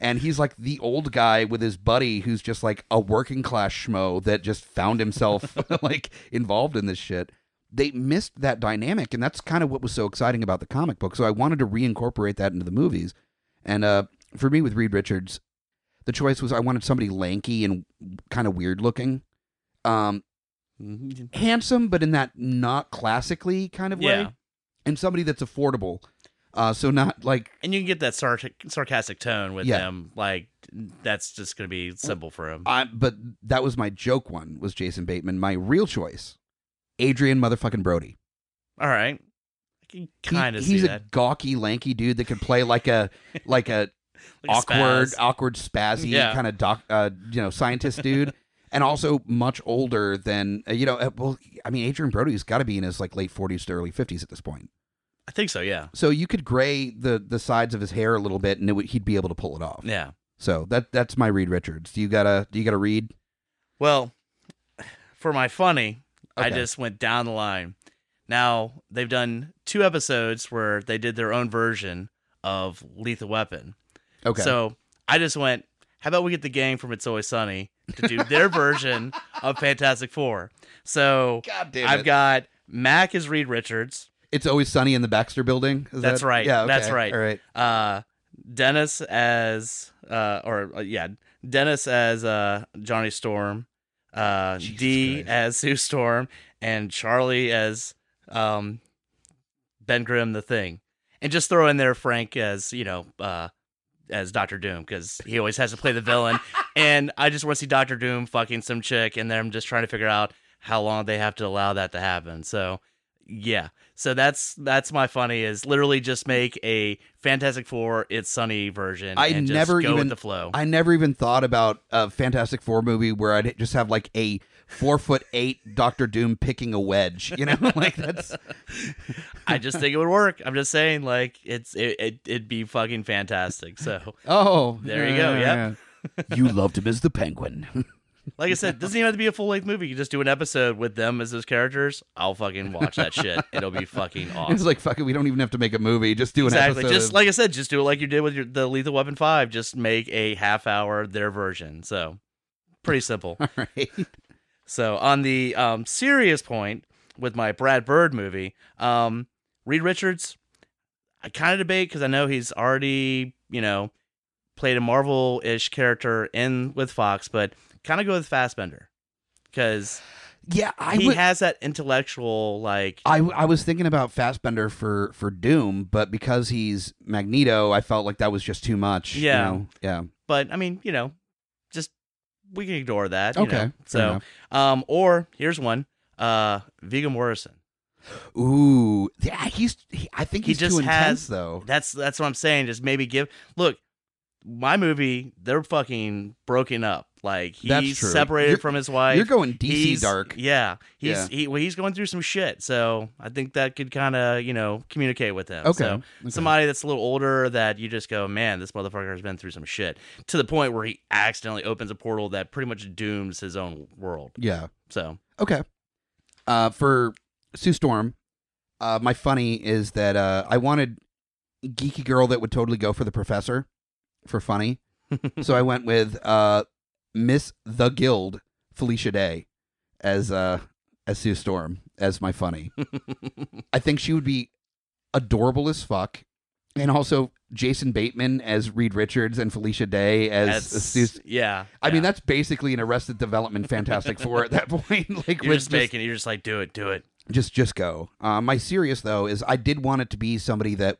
[SPEAKER 2] And he's like the old guy with his buddy who's just like a working class schmo that just found himself like involved in this shit. They missed that dynamic and that's kind of what was so exciting about the comic book. So i wanted to reincorporate that into the movies. And uh for me with reed richards the choice was i wanted somebody lanky and kind of weird looking. Um handsome but in that not classically kind of way.
[SPEAKER 3] Yeah.
[SPEAKER 2] And somebody that's affordable uh so not like
[SPEAKER 3] And you can get that sar- sarcastic tone with
[SPEAKER 2] Yeah.
[SPEAKER 3] him. Like, that's just going to be simple for him.
[SPEAKER 2] I, but that was my joke one was Jason Bateman. My real choice, Adrien motherfucking Brody.
[SPEAKER 3] All right. I can
[SPEAKER 2] He-
[SPEAKER 3] kind of see
[SPEAKER 2] he's a
[SPEAKER 3] that.
[SPEAKER 2] gawky, lanky dude that could play like a like a
[SPEAKER 3] Like a
[SPEAKER 2] awkward,
[SPEAKER 3] spaz.
[SPEAKER 2] awkward, spazzy
[SPEAKER 3] Yeah.
[SPEAKER 2] kind of doc, uh, you know, scientist dude, and also much older than uh, you know. Uh, well, I mean, Adrien Brody's got to be in his like late forties to early fifties at this point.
[SPEAKER 3] I think so, yeah.
[SPEAKER 2] So you could gray the the sides of his hair a little bit, and would, he'd be able to pull it off.
[SPEAKER 3] Yeah.
[SPEAKER 2] So that that's my Reed Richards. Do you gotta do you gotta read?
[SPEAKER 3] Well, for my funny, I just went down the line. Now, they've done two episodes where they did their own version of Lethal Weapon.
[SPEAKER 2] Okay.
[SPEAKER 3] So I just went, how about we get the gang from It's Always Sunny to do their version of Fantastic Four? So
[SPEAKER 2] God damn
[SPEAKER 3] I've got Mac as Reed Richards,
[SPEAKER 2] It's always sunny in the Baxter building. Is
[SPEAKER 3] That's
[SPEAKER 2] that-
[SPEAKER 3] right.
[SPEAKER 2] Yeah,
[SPEAKER 3] That's right.
[SPEAKER 2] All right.
[SPEAKER 3] uh, Dennis as, uh, or uh, yeah, Dennis as uh, Johnny Storm, uh,
[SPEAKER 2] Jesus
[SPEAKER 3] Dee
[SPEAKER 2] Christ.
[SPEAKER 3] as Sue Storm, and Charlie as um, Ben Grimm, the Thing, and just throw in there Frank as you know. Uh, as Doctor Doom because he always has to play the villain, and I just want to see Doctor Doom fucking some chick, and then I'm just trying to figure out how long they have to allow that to happen. So, yeah, so that's that's my funny is literally just make a Fantastic Four It's Sunny version.
[SPEAKER 2] I
[SPEAKER 3] and just
[SPEAKER 2] never
[SPEAKER 3] go
[SPEAKER 2] even-
[SPEAKER 3] with the flow.
[SPEAKER 2] I never even thought about a Fantastic Four movie where I'd just have like a four foot eight Doctor Doom picking a wedge. You know, like that's
[SPEAKER 3] I just think it would work. I'm just saying, like it's it, it it'd be fucking fantastic. So,
[SPEAKER 2] oh,
[SPEAKER 3] There you go, yep.
[SPEAKER 2] yeah. you loved him as the Penguin.
[SPEAKER 3] like I said, doesn't even have to be a full length movie. You just do an episode with them as those characters. I'll fucking watch that shit. It'll be fucking awesome.
[SPEAKER 2] It's like fuck it. We don't even have to make a movie. Just do an
[SPEAKER 3] exactly.
[SPEAKER 2] episode.
[SPEAKER 3] Just
[SPEAKER 2] of-
[SPEAKER 3] like I said, just do it like you did with your, the Lethal Weapon Five. Just make a half hour their version. So pretty simple.
[SPEAKER 2] all right.
[SPEAKER 3] So on the um, serious point with my Brad Bird movie, um, Reed Richards, I kind of debate because I know he's already you know played a Marvel ish character in with Fox, but kind of go with Fassbender because
[SPEAKER 2] Yeah, I
[SPEAKER 3] he
[SPEAKER 2] would.
[SPEAKER 3] has that intellectual like
[SPEAKER 2] I, I was thinking about Fassbender for for Doom, but because he's Magneto, I felt like that was just too much. you
[SPEAKER 3] Yeah.
[SPEAKER 2] know? yeah.
[SPEAKER 3] but I mean, you know, we can ignore that. you
[SPEAKER 2] Okay,
[SPEAKER 3] know. So, um, or here's one, uh, Viggo Morrison.
[SPEAKER 2] Ooh, yeah. He's. He, I think
[SPEAKER 3] He just
[SPEAKER 2] too intense,
[SPEAKER 3] has-
[SPEAKER 2] though.
[SPEAKER 3] That's that's what I'm saying. Just maybe give look, my movie. They're fucking broken up. Like he's separated
[SPEAKER 2] You're-
[SPEAKER 3] from his wife.
[SPEAKER 2] You're going DC
[SPEAKER 3] He's-
[SPEAKER 2] dark.
[SPEAKER 3] Yeah, he's
[SPEAKER 2] Yeah.
[SPEAKER 3] he well, he's going through some shit. So I think that could kind of you know communicate with him.
[SPEAKER 2] Okay.
[SPEAKER 3] So
[SPEAKER 2] okay.
[SPEAKER 3] somebody that's a little older that you just go, man, this motherfucker has been through some shit to the point where he accidentally opens a portal that pretty much dooms his own world.
[SPEAKER 2] Yeah.
[SPEAKER 3] So
[SPEAKER 2] Okay. Uh, for Sue Storm, uh, my funny is that uh, I wanted geeky girl that would totally go for the professor for funny, so I went with uh, Miss the Guild Felicia Day as uh, as Sue Storm as my funny. I think she would be adorable as fuck, and also Jason Bateman as Reed Richards and Felicia Day as, Sue.
[SPEAKER 3] yeah.
[SPEAKER 2] I
[SPEAKER 3] yeah.
[SPEAKER 2] mean, that's basically an Arrested Development Fantastic Four at that point. like
[SPEAKER 3] you're
[SPEAKER 2] with
[SPEAKER 3] just making. You're just like, do it, do it.
[SPEAKER 2] just just go. Uh, my serious though is I did want it to be somebody that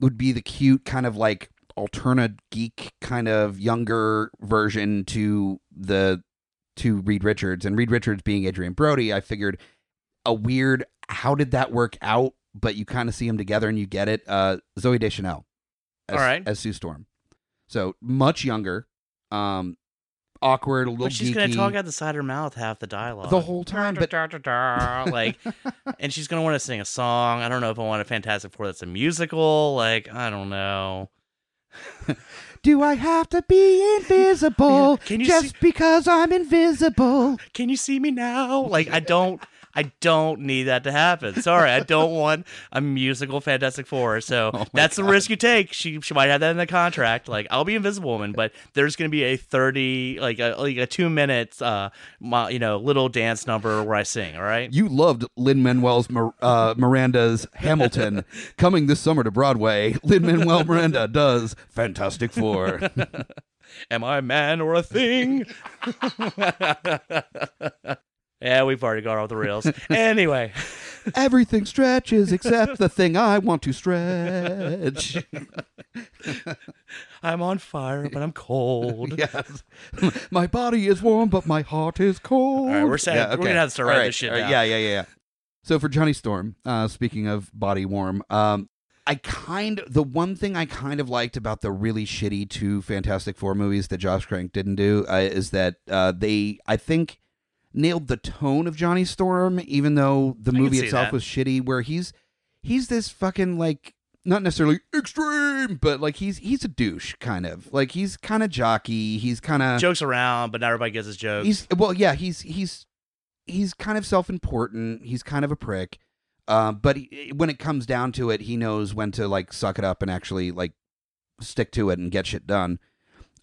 [SPEAKER 2] would be the cute kind of like alternate geek kind of younger version to the to Reed Richards and Reed Richards being Adrien Brody. I figured a weird how did that work out? But you kind of see them together and you get it. Uh, Zooey Deschanel, as,
[SPEAKER 3] All right.
[SPEAKER 2] as Sue Storm. So much younger, um, awkward, a little.
[SPEAKER 3] But she's
[SPEAKER 2] geeky
[SPEAKER 3] gonna talk out the side of her mouth half the dialogue
[SPEAKER 2] the whole time, but
[SPEAKER 3] like, and she's gonna want to sing a song. I don't know if I want a Fantastic Four that's a musical. Like, I don't know.
[SPEAKER 2] Do I have to be invisible
[SPEAKER 3] Can you
[SPEAKER 2] just
[SPEAKER 3] see-
[SPEAKER 2] because I'm invisible?
[SPEAKER 3] Can you see me now? Like, I don't. I don't need that to happen. Sorry, I don't want a musical Fantastic Four. So
[SPEAKER 2] Oh
[SPEAKER 3] that's the risk you take. She she might have that in the contract. Like I'll be Invisible Woman, but there's going to be a thirty like a like a two minutes uh my, you know little dance number where I sing. All right.
[SPEAKER 2] You loved Lin Manuel's uh, Miranda's Hamilton coming this summer to Broadway. Lin Manuel Miranda does Fantastic Four.
[SPEAKER 3] Am I a man or a thing? Yeah, we've already got off the rails. Anyway,
[SPEAKER 2] Everything stretches except the thing I want to stretch.
[SPEAKER 3] I'm on fire, but I'm cold.
[SPEAKER 2] yes. My body is warm, but my heart is cold.
[SPEAKER 3] All right, we're sad- we're gonna have to start writing
[SPEAKER 2] right,
[SPEAKER 3] this shit
[SPEAKER 2] right, yeah, yeah, yeah. So for Johnny Storm, uh, speaking of body warm, um, I kind the one thing I kind of liked about the really shitty two Fantastic Four movies that Josh Trank didn't do uh, is that uh, they, I think, nailed the tone of Johnny Storm, even though the
[SPEAKER 3] I
[SPEAKER 2] movie itself
[SPEAKER 3] that.
[SPEAKER 2] was shitty. Where he's he's this fucking like not necessarily extreme, but like he's he's a douche kind of like he's kind of jockey. He's kind of
[SPEAKER 3] Jokes around, but not everybody gets his jokes.
[SPEAKER 2] He's well, yeah. He's he's he's kind of self-important. He's kind of a prick. Um, but he, when it comes down to it, he knows when to like suck it up and actually like stick to it and get shit done.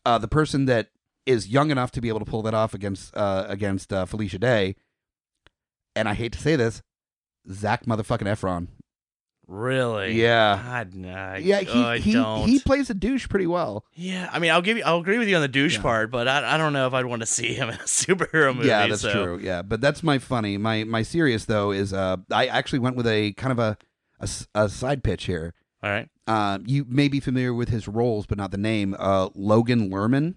[SPEAKER 2] Uh, the person that is young enough to be able to pull that off against uh, against uh, Felicia Day, and I hate to say this, Zac motherfucking Efron.
[SPEAKER 3] really?
[SPEAKER 2] Yeah.
[SPEAKER 3] God, no, I,
[SPEAKER 2] Yeah,
[SPEAKER 3] oh, I
[SPEAKER 2] he he, he plays a douche pretty well.
[SPEAKER 3] yeah, I mean, I'll give you, I'll agree with you on the douche
[SPEAKER 2] Yeah.
[SPEAKER 3] part, but I, I don't know if I'd want to see him in a superhero movie.
[SPEAKER 2] yeah, that's
[SPEAKER 3] so-
[SPEAKER 2] true. Yeah, but that's my funny. My my serious though is uh I actually went with a kind of a a side pitch here.
[SPEAKER 3] All right.
[SPEAKER 2] Uh, you may be familiar with his roles, but not the name. Uh, Logan Lerman.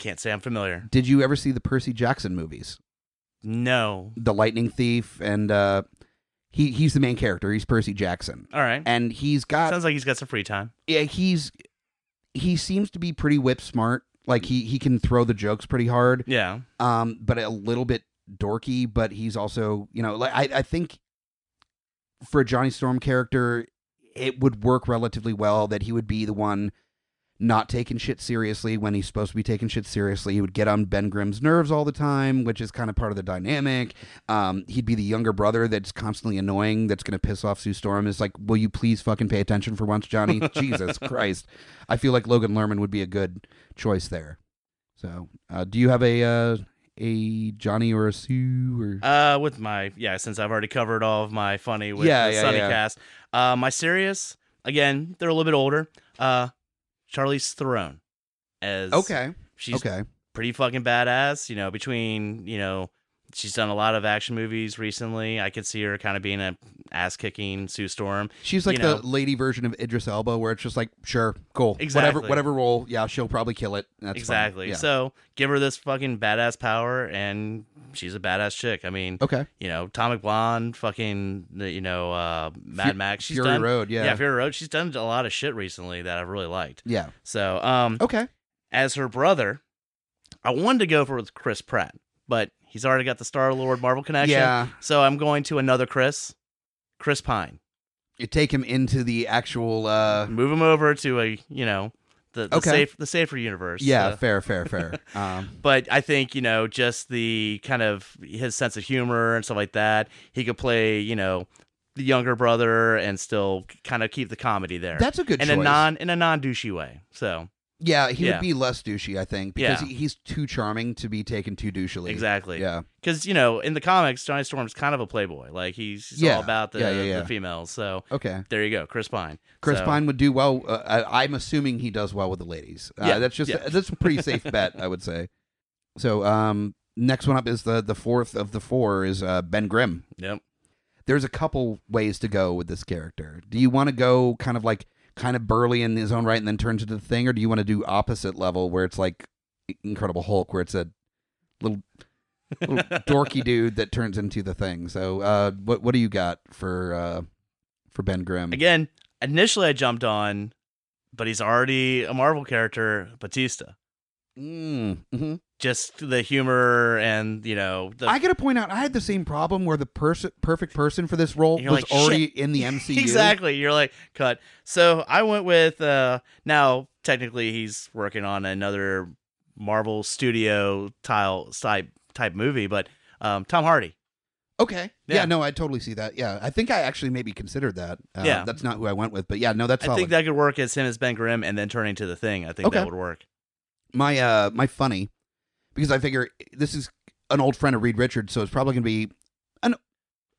[SPEAKER 3] Can't say I'm familiar.
[SPEAKER 2] Did you ever see the Percy Jackson movies?
[SPEAKER 3] No.
[SPEAKER 2] The Lightning Thief, and uh, he he's the main character. He's Percy Jackson,
[SPEAKER 3] All right.
[SPEAKER 2] and he's got
[SPEAKER 3] Sounds like he's got some free time.
[SPEAKER 2] yeah he's he seems to be pretty whip smart. Like he he can throw the jokes pretty hard.
[SPEAKER 3] Yeah.
[SPEAKER 2] um, but a little bit dorky. But he's also, you know, like I, I think for a Johnny Storm character, it would work relatively well that he would be the one not taking shit seriously when he's supposed to be taking shit seriously. He would get on Ben Grimm's nerves all the time, which is kind of part of the dynamic. Um, he'd be the younger brother that's constantly annoying, that's going to piss off Sue Storm. Is like, will you please fucking pay attention for once, Johnny? Jesus Christ. I feel like Logan Lerman would be a good choice there. So, uh, do you have a uh, a Johnny or a Sue or?
[SPEAKER 3] Uh, with my yeah, since I've already covered all of my funny with
[SPEAKER 2] Yeah,
[SPEAKER 3] the
[SPEAKER 2] yeah,
[SPEAKER 3] Sunny
[SPEAKER 2] yeah.
[SPEAKER 3] cast. Uh, my serious again, they're a little bit older. Uh, Charlize Theron as
[SPEAKER 2] okay,
[SPEAKER 3] She's
[SPEAKER 2] okay,
[SPEAKER 3] pretty fucking badass. You know, between you know, she's done a lot of action movies recently. I could see her kind of being a ass kicking Sue Storm.
[SPEAKER 2] she's like
[SPEAKER 3] you know.
[SPEAKER 2] the lady version of Idris Elba, where it's just like, sure, cool,
[SPEAKER 3] Exactly.
[SPEAKER 2] whatever, whatever role, yeah, she'll probably kill it. That's
[SPEAKER 3] exactly.
[SPEAKER 2] Yeah.
[SPEAKER 3] So give her this fucking badass power, and she's a badass chick. I mean,
[SPEAKER 2] okay,
[SPEAKER 3] you know, Atomic Blonde, fucking, you know, uh, Mad Max. She's
[SPEAKER 2] Fury
[SPEAKER 3] done,
[SPEAKER 2] Road, yeah,
[SPEAKER 3] yeah, Fury Road. She's done a lot of shit recently that I've really liked.
[SPEAKER 2] yeah,
[SPEAKER 3] So, um,
[SPEAKER 2] okay,
[SPEAKER 3] as her brother, I wanted to go for Chris Pratt, but he's already got the Star Lord Marvel connection.
[SPEAKER 2] yeah.
[SPEAKER 3] So I'm going to another Chris, Chris Pine.
[SPEAKER 2] You take him into the actual, uh,
[SPEAKER 3] Move him over to a, you know, the, the
[SPEAKER 2] Okay.
[SPEAKER 3] safe the safer universe.
[SPEAKER 2] yeah, fair, fair, fair. Um,
[SPEAKER 3] but I think you know just the kind of his sense of humor and stuff like that. He could play, you know, the younger brother and still kind of keep the comedy there.
[SPEAKER 2] that's a good
[SPEAKER 3] in
[SPEAKER 2] choice.
[SPEAKER 3] a non in a non douchey way. So
[SPEAKER 2] yeah, he
[SPEAKER 3] Yeah.
[SPEAKER 2] would be less douchey, I think, because
[SPEAKER 3] Yeah.
[SPEAKER 2] he, he's too charming to be taken too douchily.
[SPEAKER 3] exactly,
[SPEAKER 2] Yeah,
[SPEAKER 3] Because you know in the comics, Johnny Storm's kind of a playboy. Like he's, he's
[SPEAKER 2] Yeah.
[SPEAKER 3] all about the, the females. So
[SPEAKER 2] okay.
[SPEAKER 3] there you go, Chris Pine.
[SPEAKER 2] Chris
[SPEAKER 3] So-
[SPEAKER 2] Pine would do well. Uh, I, I'm assuming he does well with the ladies. Uh,
[SPEAKER 3] Yeah,
[SPEAKER 2] that's just that's a pretty safe bet, I would say. So, um, next one up is the the fourth of the four is uh, Ben Grimm.
[SPEAKER 3] Yep.
[SPEAKER 2] There's a couple ways to go with this character. Do you want to go kind of like kind of burly in his own right and then turns into the thing, or do you want to do opposite level where it's like Incredible Hulk, where it's a little, little dorky dude that turns into the thing? So, uh, what what do you got for uh, for Ben Grimm?
[SPEAKER 3] Again, initially I jumped on, but he's already a Marvel character, Batista.
[SPEAKER 2] Mm, hmm
[SPEAKER 3] Just the humor and you know the
[SPEAKER 2] I gotta point out, I had the same problem where the person, perfect person for this role was
[SPEAKER 3] like,
[SPEAKER 2] already in the MCU.
[SPEAKER 3] exactly. You're like cut. So I went with uh now technically he's working on another Marvel Studio tile type type movie, but um Tom Hardy.
[SPEAKER 2] Okay. Yeah.
[SPEAKER 3] Yeah.
[SPEAKER 2] no, I totally see that. Yeah, I think I actually maybe considered that. Uh,
[SPEAKER 3] Yeah.
[SPEAKER 2] that's not who I went with, but yeah, no, that's
[SPEAKER 3] I
[SPEAKER 2] solid.
[SPEAKER 3] think that could work as him as Ben Grimm and then turning to the thing. I think
[SPEAKER 2] Okay.
[SPEAKER 3] that would work.
[SPEAKER 2] my uh my funny because I figure this is an old friend of Reed Richards, so it's probably gonna be an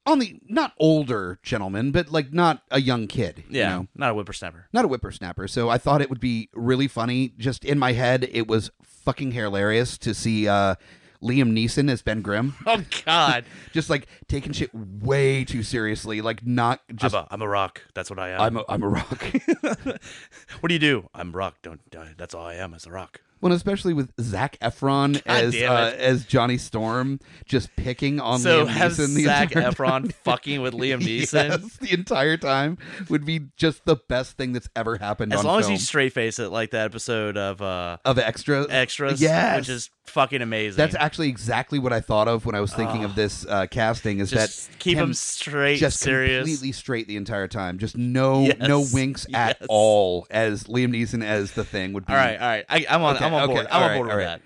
[SPEAKER 2] on the not older gentleman, but like not a young kid. you
[SPEAKER 3] Yeah.
[SPEAKER 2] know?
[SPEAKER 3] Not a whippersnapper.
[SPEAKER 2] not a whippersnapper. So I thought it would be really funny. Just in my head, it was fucking hilarious to see uh Liam Neeson as Ben Grimm,
[SPEAKER 3] Oh God.
[SPEAKER 2] just like taking shit way too seriously, like not just.
[SPEAKER 3] I'm, a, I'm a rock. That's what I am.
[SPEAKER 2] I'm a, I'm a rock.
[SPEAKER 3] what do you do? I'm rock. Don't. Uh, that's all I am. Is a rock.
[SPEAKER 2] Well, especially with Zac Efron
[SPEAKER 3] God
[SPEAKER 2] as uh, as Johnny Storm, just picking on
[SPEAKER 3] so
[SPEAKER 2] Liam
[SPEAKER 3] have
[SPEAKER 2] Neeson the
[SPEAKER 3] Zac
[SPEAKER 2] entire
[SPEAKER 3] Efron
[SPEAKER 2] time.
[SPEAKER 3] fucking with Liam Neeson.
[SPEAKER 2] Yes, the entire time would be just the best thing that's ever happened.
[SPEAKER 3] As
[SPEAKER 2] on
[SPEAKER 3] long as
[SPEAKER 2] film.
[SPEAKER 3] you straight face it, like that episode of uh,
[SPEAKER 2] of extra
[SPEAKER 3] Extras,
[SPEAKER 2] Yes.
[SPEAKER 3] which is fucking amazing.
[SPEAKER 2] That's actually exactly what I thought of when I was thinking of this uh, casting. Is
[SPEAKER 3] just
[SPEAKER 2] that
[SPEAKER 3] keep
[SPEAKER 2] him
[SPEAKER 3] him straight,
[SPEAKER 2] just
[SPEAKER 3] serious.
[SPEAKER 2] completely straight the entire time, just no
[SPEAKER 3] Yes,
[SPEAKER 2] no winks at
[SPEAKER 3] yes.
[SPEAKER 2] all, as Liam Neeson as the thing would be.
[SPEAKER 3] All right, all right. I, I'm on.
[SPEAKER 2] Okay,
[SPEAKER 3] I'm on
[SPEAKER 2] okay,
[SPEAKER 3] board. I'm
[SPEAKER 2] all
[SPEAKER 3] on
[SPEAKER 2] right,
[SPEAKER 3] with
[SPEAKER 2] right.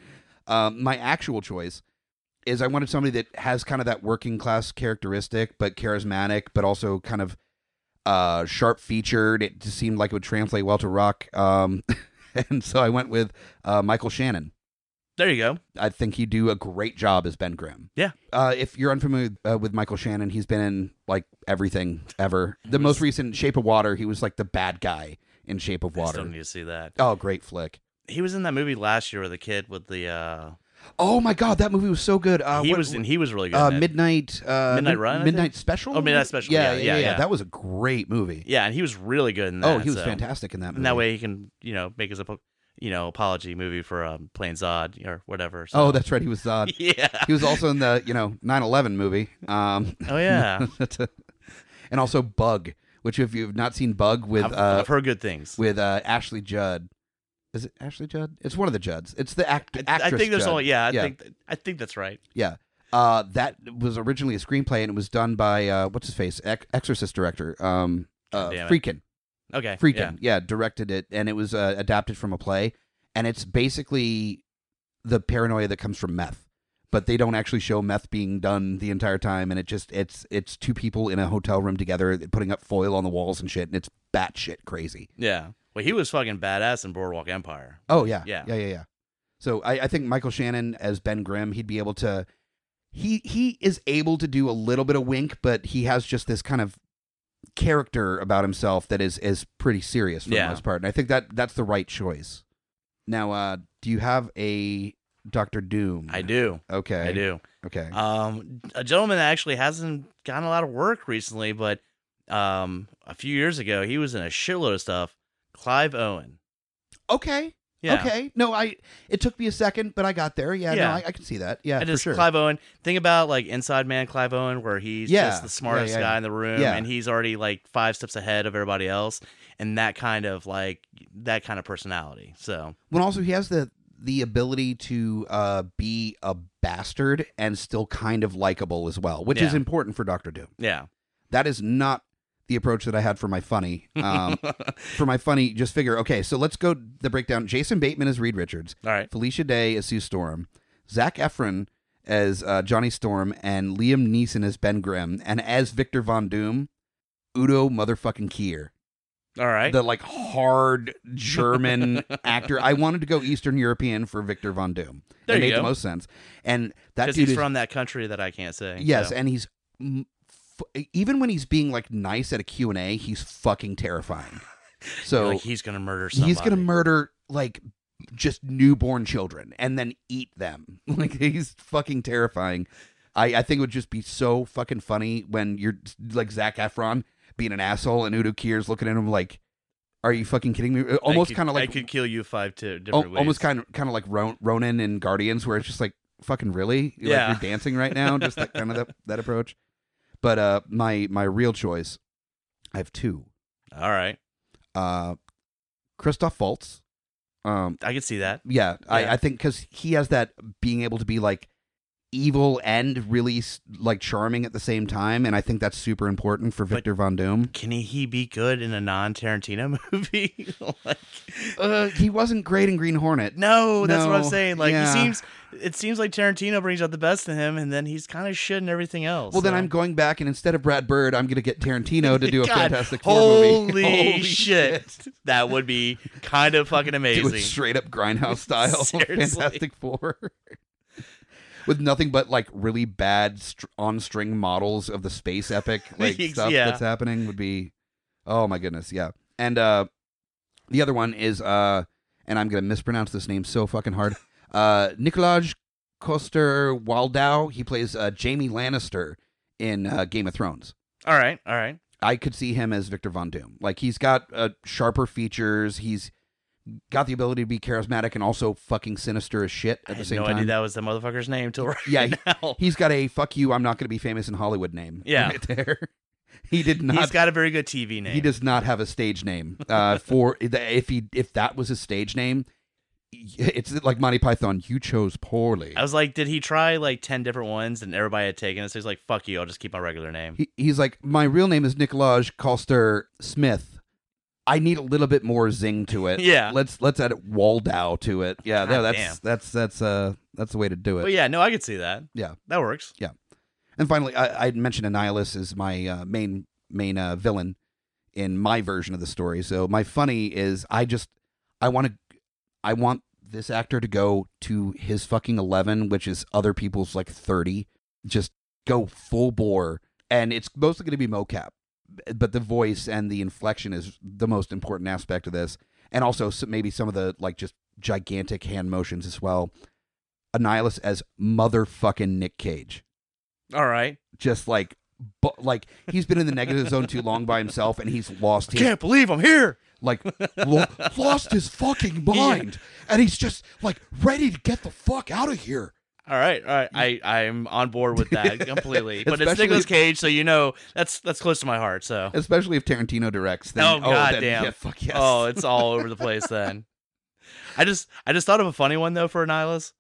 [SPEAKER 3] that.
[SPEAKER 2] Um, my actual choice is I wanted somebody that has kind of that working class characteristic, but charismatic, but also kind of uh, sharp featured. It just seemed like it would translate well to rock. Um, and so I went with uh, Michael Shannon.
[SPEAKER 3] There you go.
[SPEAKER 2] I think he'd do a great job as Ben Grimm.
[SPEAKER 3] Yeah.
[SPEAKER 2] Uh, if you're unfamiliar uh, with Michael Shannon, he's been in like everything ever. The most recent Shape of Water, he was like the bad guy in Shape of
[SPEAKER 3] I
[SPEAKER 2] Water.
[SPEAKER 3] still need to see that.
[SPEAKER 2] Oh, great flick.
[SPEAKER 3] He was in that movie last year with the kid with the. uh
[SPEAKER 2] Oh my God, that movie was so good. Uh,
[SPEAKER 3] He
[SPEAKER 2] what-
[SPEAKER 3] was and he was really good.
[SPEAKER 2] uh. Midnight uh,
[SPEAKER 3] Midnight Run, I
[SPEAKER 2] Midnight Special.
[SPEAKER 3] Oh, Midnight Special.
[SPEAKER 2] Yeah,
[SPEAKER 3] Yeah,
[SPEAKER 2] yeah,
[SPEAKER 3] yeah,
[SPEAKER 2] yeah. That was a great movie.
[SPEAKER 3] Yeah, and he was really good in that.
[SPEAKER 2] oh, he was
[SPEAKER 3] so-
[SPEAKER 2] fantastic in that movie.
[SPEAKER 3] And that way he can, you know, make his, you know, apology movie for um, playing Zod or whatever. So.
[SPEAKER 2] Oh, that's right. He was Zod.
[SPEAKER 3] yeah.
[SPEAKER 2] he was also in the you know 9/11 movie. Um,
[SPEAKER 3] Oh yeah.
[SPEAKER 2] and also Bug, which if you've not seen Bug with
[SPEAKER 3] I've,
[SPEAKER 2] uh,
[SPEAKER 3] I've heard good things.
[SPEAKER 2] with uh, Ashley Judd. Is it Ashley Judd? It's one of the Judds. It's the act-
[SPEAKER 3] I,
[SPEAKER 2] actress.
[SPEAKER 3] I think there's
[SPEAKER 2] Judd.
[SPEAKER 3] only yeah. I
[SPEAKER 2] Yeah.
[SPEAKER 3] think I think that's right.
[SPEAKER 2] Yeah. Uh, that was originally a screenplay, and it was done by uh, what's his face, Ex- Exorcist director, um, uh,
[SPEAKER 3] damn it.
[SPEAKER 2] Friedkin.
[SPEAKER 3] Okay.
[SPEAKER 2] Friedkin, yeah. directed it, and it was uh, adapted from a play, and it's basically the paranoia that comes from meth, but they don't actually show meth being done the entire time, and it just it's it's two people in a hotel room together putting up foil on the walls and shit, and it's batshit crazy.
[SPEAKER 3] Yeah. Well, he was fucking badass in Boardwalk Empire.
[SPEAKER 2] Oh yeah,
[SPEAKER 3] Yeah.
[SPEAKER 2] yeah, yeah, yeah. So I, I think Michael Shannon as Ben Grimm, he'd be able to. He he is able to do a little bit of wink, but he has just this kind of character about himself that is is pretty serious for
[SPEAKER 3] Yeah.
[SPEAKER 2] the most part, and I think that that's the right choice. Now, uh, do you have a Doctor Doom?
[SPEAKER 3] I do.
[SPEAKER 2] Okay,
[SPEAKER 3] I do.
[SPEAKER 2] Okay.
[SPEAKER 3] Um, a gentleman that actually hasn't gotten a lot of work recently, but um, a few years ago he was in a shitload of stuff. Clive Owen.
[SPEAKER 2] okay.
[SPEAKER 3] Yeah.
[SPEAKER 2] Okay. No, I. It took me a second, but I got there. Yeah.
[SPEAKER 3] Yeah.
[SPEAKER 2] No, I, I can see that. Yeah,
[SPEAKER 3] I
[SPEAKER 2] for sure.
[SPEAKER 3] Clive Owen. Think about like Inside Man Clive Owen, where he's
[SPEAKER 2] Yeah.
[SPEAKER 3] just the smartest
[SPEAKER 2] Yeah,
[SPEAKER 3] guy in the room, and he's already like five steps ahead of everybody else, and that kind of like that kind of personality. So
[SPEAKER 2] when also he has the the ability to uh, be a bastard and still kind of likable as well, which is important for Doctor Doom.
[SPEAKER 3] yeah,
[SPEAKER 2] That is not the approach that I had for my funny. Um, for my funny, just figure okay, so let's go the breakdown. Jason Bateman as Reed Richards,
[SPEAKER 3] all right.
[SPEAKER 2] Felicia Day as Sue Storm, Zac Efron as uh, Johnny Storm, and Liam Neeson as Ben Grimm, and as Victor Von Doom, Udo motherfucking Kier
[SPEAKER 3] All right.
[SPEAKER 2] the like hard German actor. I wanted to go Eastern European for Victor Von Doom.
[SPEAKER 3] There
[SPEAKER 2] it made
[SPEAKER 3] go.
[SPEAKER 2] the most sense. And that dude
[SPEAKER 3] he's
[SPEAKER 2] is
[SPEAKER 3] from that country that I can't say.
[SPEAKER 2] yes,
[SPEAKER 3] so.
[SPEAKER 2] and he's even when he's being like nice at a Q and A, he's fucking terrifying. So
[SPEAKER 3] like he's gonna murder somebody.
[SPEAKER 2] he's gonna murder like just newborn children and then eat them. Like he's fucking terrifying. I, I think it would just be so fucking funny when you're like Zac Efron being an asshole and Udo Kier's looking at him like, "Are you fucking kidding me?"
[SPEAKER 3] Uh, almost
[SPEAKER 2] kind of like
[SPEAKER 3] I could kill you five to different ways.
[SPEAKER 2] almost kind of kind of like Ron, Ronan and Guardians, where it's just like fucking really, You're
[SPEAKER 3] Yeah.
[SPEAKER 2] like you're dancing right now, just that kind of that, that approach. But uh, my my real choice, I have two.
[SPEAKER 3] All right,
[SPEAKER 2] Uh, Christoph Waltz. Um,
[SPEAKER 3] I can see that.
[SPEAKER 2] yeah, I, I think because he has that being able to be like evil and really like charming at the same time, and I think that's super important for
[SPEAKER 3] But-
[SPEAKER 2] Victor Von Doom.
[SPEAKER 3] Can he, be good in a non-Tarantino movie? like,
[SPEAKER 2] Uh, he wasn't great in Green Hornet.
[SPEAKER 3] no, that's what I'm saying. Like,
[SPEAKER 2] yeah.
[SPEAKER 3] he seems. It seems like Tarantino brings out the best in him, and then he's kind of shit in everything else.
[SPEAKER 2] Well, then I'm going back, and instead of Brad Bird, I'm going to get Tarantino to do a
[SPEAKER 3] God,
[SPEAKER 2] Fantastic Four
[SPEAKER 3] Holy,
[SPEAKER 2] movie.
[SPEAKER 3] shit. That would be kind of fucking
[SPEAKER 2] Do
[SPEAKER 3] amazing.
[SPEAKER 2] it straight up grindhouse style. Fantastic Four. With nothing but like really bad str- on string models of the space epic like stuff
[SPEAKER 3] Yeah.
[SPEAKER 2] that's happening would be oh my goodness yeah and uh the other one is uh and I'm gonna mispronounce this name so fucking hard uh Nikolaj Coster Waldau he plays uh Jaime Lannister in uh, Game of Thrones
[SPEAKER 3] all right, all right.
[SPEAKER 2] I could see him as Victor Von Doom. Like he's got uh, sharper features. He's got the ability to be charismatic and also fucking sinister as shit
[SPEAKER 3] I
[SPEAKER 2] at the same
[SPEAKER 3] no
[SPEAKER 2] time.
[SPEAKER 3] idea that was the motherfucker's name till right
[SPEAKER 2] Yeah,
[SPEAKER 3] now.
[SPEAKER 2] He's got a "fuck you, I'm not going to be famous in Hollywood" name.
[SPEAKER 3] Yeah.
[SPEAKER 2] right there. He did not.
[SPEAKER 3] He's got a very good TV name.
[SPEAKER 2] He does not have a stage name. Uh, for if he if that was his stage name, it's like Monty Python. You chose poorly.
[SPEAKER 3] I was like, did he try like ten different ones and everybody had taken it? So he's like, fuck you, I'll just keep my regular name.
[SPEAKER 2] He, he's like, my real name is Nikolaj Coster Smith. I need a little bit more zing to it.
[SPEAKER 3] Yeah.
[SPEAKER 2] let's let's add Waldau to it. Yeah, no, that's
[SPEAKER 3] damn.
[SPEAKER 2] that's that's uh that's the way to do it.
[SPEAKER 3] But yeah, no, I could see that.
[SPEAKER 2] Yeah.
[SPEAKER 3] That works. Yeah.
[SPEAKER 2] And finally, I, I mentioned Annihilus is my uh, main main uh, villain in my version of the story. So my funny is I just I want to I want this actor to go to his fucking eleven, which is other people's like thirty. Just go full bore, and it's mostly going to be mocap, but the voice and the inflection is the most important aspect of this, and also maybe some of the like just gigantic hand motions as well. Annihilus as motherfucking Nick Cage
[SPEAKER 3] All right.
[SPEAKER 2] just like but like he's been in the negative zone too long by himself and he's lost his
[SPEAKER 3] Can't believe I'm here.
[SPEAKER 2] like lo- lost his fucking mind and he's just like ready to get the fuck out of here
[SPEAKER 3] All right, all right. I I'm on board with that completely. but it's Nicolas Cage, so you know that's that's close to my heart. So
[SPEAKER 2] especially if Tarantino directs then
[SPEAKER 3] Oh,
[SPEAKER 2] then,
[SPEAKER 3] goddamn.
[SPEAKER 2] yeah, fuck yes
[SPEAKER 3] oh, it's all over the place then. I just I just thought of a funny one though for Annihilus.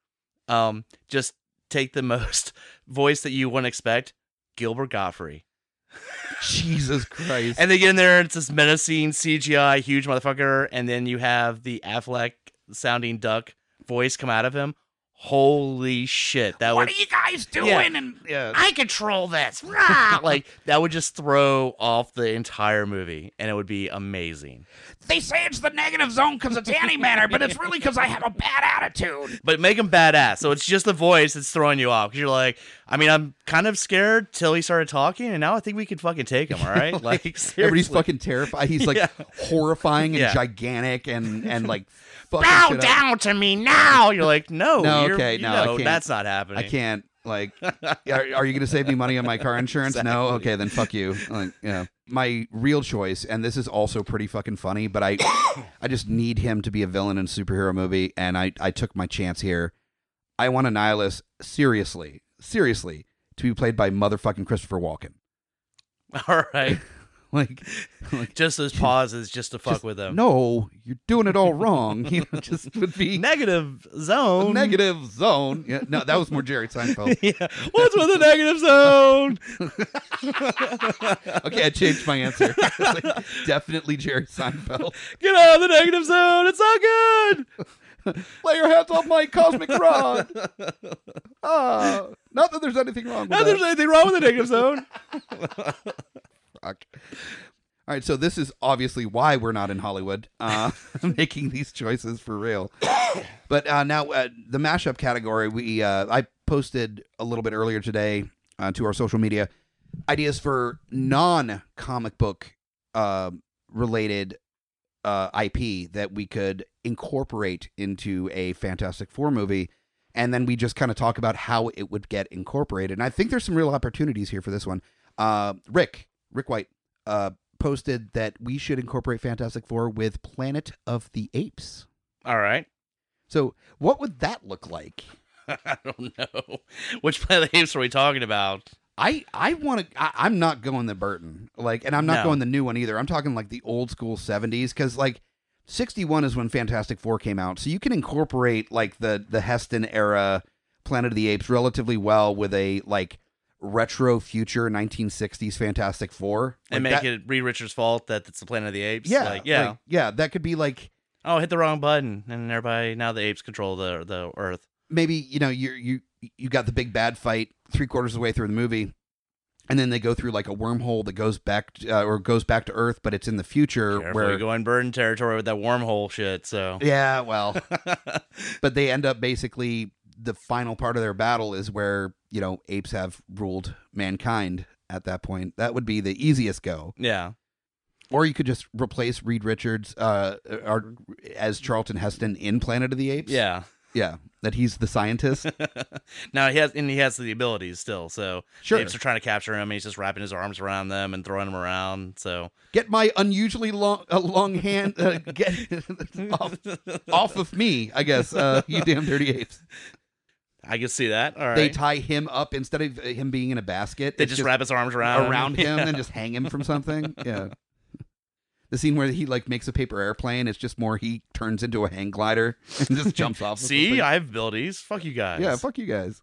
[SPEAKER 3] Um, just take the most voice that you wouldn't expect, Gilbert Gottfried.
[SPEAKER 2] Jesus Christ
[SPEAKER 3] And they get in there, and it's this menacing CGI huge motherfucker, and then you have the Aflac sounding duck voice come out of him. Holy shit! That would What are
[SPEAKER 2] you guys doing
[SPEAKER 3] Yeah.
[SPEAKER 2] and yeah
[SPEAKER 3] I control this. Like that would just throw off the entire movie, and it would be amazing.
[SPEAKER 2] they say it's the negative zone because it's antimatter but it's really because I have a bad attitude
[SPEAKER 3] But make him badass. So it's just the voice that's throwing you off because you're like, I mean, I'm kind of scared till he started talking, and now I think we can fucking take him. All right, like
[SPEAKER 2] everybody's fucking terrified he's like
[SPEAKER 3] Yeah.
[SPEAKER 2] horrifying and
[SPEAKER 3] Yeah.
[SPEAKER 2] gigantic and and like fucking
[SPEAKER 3] bow
[SPEAKER 2] shit up.
[SPEAKER 3] down to me now. You're like, no,
[SPEAKER 2] No,
[SPEAKER 3] you're,
[SPEAKER 2] okay, no,
[SPEAKER 3] know, that's not happening.
[SPEAKER 2] I can't like. are, are you going to save me money on my car insurance? No. Okay, then fuck you. Like, yeah. My real choice, and this is also pretty fucking funny, but I, I just need him to be a villain in a superhero movie, and I, I took my chance here. I want Annihilus seriously, seriously to be played by motherfucking Christopher Walken.
[SPEAKER 3] All right,
[SPEAKER 2] Like, like
[SPEAKER 3] just those pauses, just to fuck
[SPEAKER 2] just-
[SPEAKER 3] with them.
[SPEAKER 2] no, you're doing it all wrong. You know, just would be
[SPEAKER 3] Negative zone.
[SPEAKER 2] negative zone. Yeah, no, that was more Jerry Seinfeld.
[SPEAKER 3] yeah. What's with the negative zone?
[SPEAKER 2] Okay, I changed my answer. Like, definitely Jerry Seinfeld.
[SPEAKER 3] Get out of the negative zone. It's not good.
[SPEAKER 2] Lay your hands off my cosmic rod. Ah, not that there's anything wrong with
[SPEAKER 3] Not that
[SPEAKER 2] that.
[SPEAKER 3] there's anything wrong with the negative zone.
[SPEAKER 2] All right, so this is obviously why we're not in Hollywood, uh, making these choices for real. But uh, now uh, the mashup category, we uh, I posted a little bit earlier today uh, to our social media ideas for non-comic book uh, related uh, IP that we could incorporate into a Fantastic Four movie, and then we just kind of talk about how it would get incorporated. And I think there's some real opportunities here for this one. Rick, Rick White, uh, posted that we should incorporate Fantastic Four with Planet of the Apes.
[SPEAKER 3] All right.
[SPEAKER 2] So, what would that look like?
[SPEAKER 3] I don't know. Which Planet of the Apes are we talking about?
[SPEAKER 2] I I want to. I'm not going the Burton like, and I'm not
[SPEAKER 3] No.
[SPEAKER 2] going the new one either. I'm talking like the old school '70s because like '61 is when Fantastic Four came out, so you can incorporate like the the Heston era Planet of the Apes relatively well with a like retro future 1960s Fantastic Four
[SPEAKER 3] And make
[SPEAKER 2] that-
[SPEAKER 3] it Reed Richards' fault that it's the Planet of the Apes?
[SPEAKER 2] Yeah,
[SPEAKER 3] Like, yeah.
[SPEAKER 2] like, yeah. That could be like
[SPEAKER 3] oh, hit the wrong button. And everybody, now the apes control the, the Earth.
[SPEAKER 2] maybe you know you you you got the big bad fight three quarters of the way through the movie, and then they go through like a wormhole that goes back uh, or goes back to Earth, but it's in the future
[SPEAKER 3] Careful,
[SPEAKER 2] where
[SPEAKER 3] you go in Burton territory with that wormhole shit. So,
[SPEAKER 2] yeah, well, but they end up basically the final part of their battle is where you know apes have ruled mankind at that point. That would be the easiest go.
[SPEAKER 3] yeah.
[SPEAKER 2] Or you could just replace Reed Richards uh, or, as Charlton Heston in Planet of the Apes.
[SPEAKER 3] Yeah.
[SPEAKER 2] yeah, that he's the scientist.
[SPEAKER 3] now he has and he has the abilities still. So
[SPEAKER 2] Sure.
[SPEAKER 3] apes are trying to capture him. And he's just wrapping his arms around them and throwing them around. So
[SPEAKER 2] Get my unusually long, uh, long hand. Uh, get off, off of me, I guess. Uh, you damn dirty apes.
[SPEAKER 3] I can see that. All right.
[SPEAKER 2] They tie him up instead of him being in a basket.
[SPEAKER 3] They
[SPEAKER 2] it's
[SPEAKER 3] just, wrap his arms around
[SPEAKER 2] around him
[SPEAKER 3] Yeah.
[SPEAKER 2] and just hang him from something. Yeah. The scene where he like makes a paper airplane, it's just more he turns into a hang glider and just jumps off.
[SPEAKER 3] See. I have abilities. Fuck you guys.
[SPEAKER 2] yeah, fuck you guys.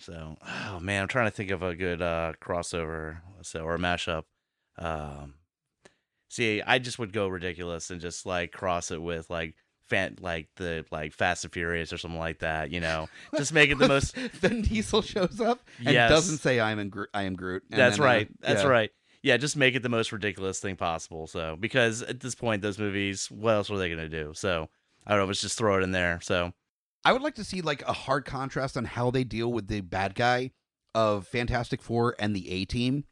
[SPEAKER 3] So, oh man, I'm trying to think of a good uh, crossover, so or a mashup. Um, see, I just would go ridiculous and just like cross it with like fan, like the like Fast and Furious or something like that. You know, just make it the most.
[SPEAKER 2] then Diesel shows up and
[SPEAKER 3] Yes.
[SPEAKER 2] doesn't say I'm in Gro- I am Groot. And
[SPEAKER 3] That's right. That's
[SPEAKER 2] yeah.
[SPEAKER 3] right. Yeah, just make it the most ridiculous thing possible. So, because at this point, those movies, what else were they gonna do? So, I don't know. Let's just throw it in there. So,
[SPEAKER 2] I would like to see like a hard contrast on how they deal with the bad guy of Fantastic Four and the A Team,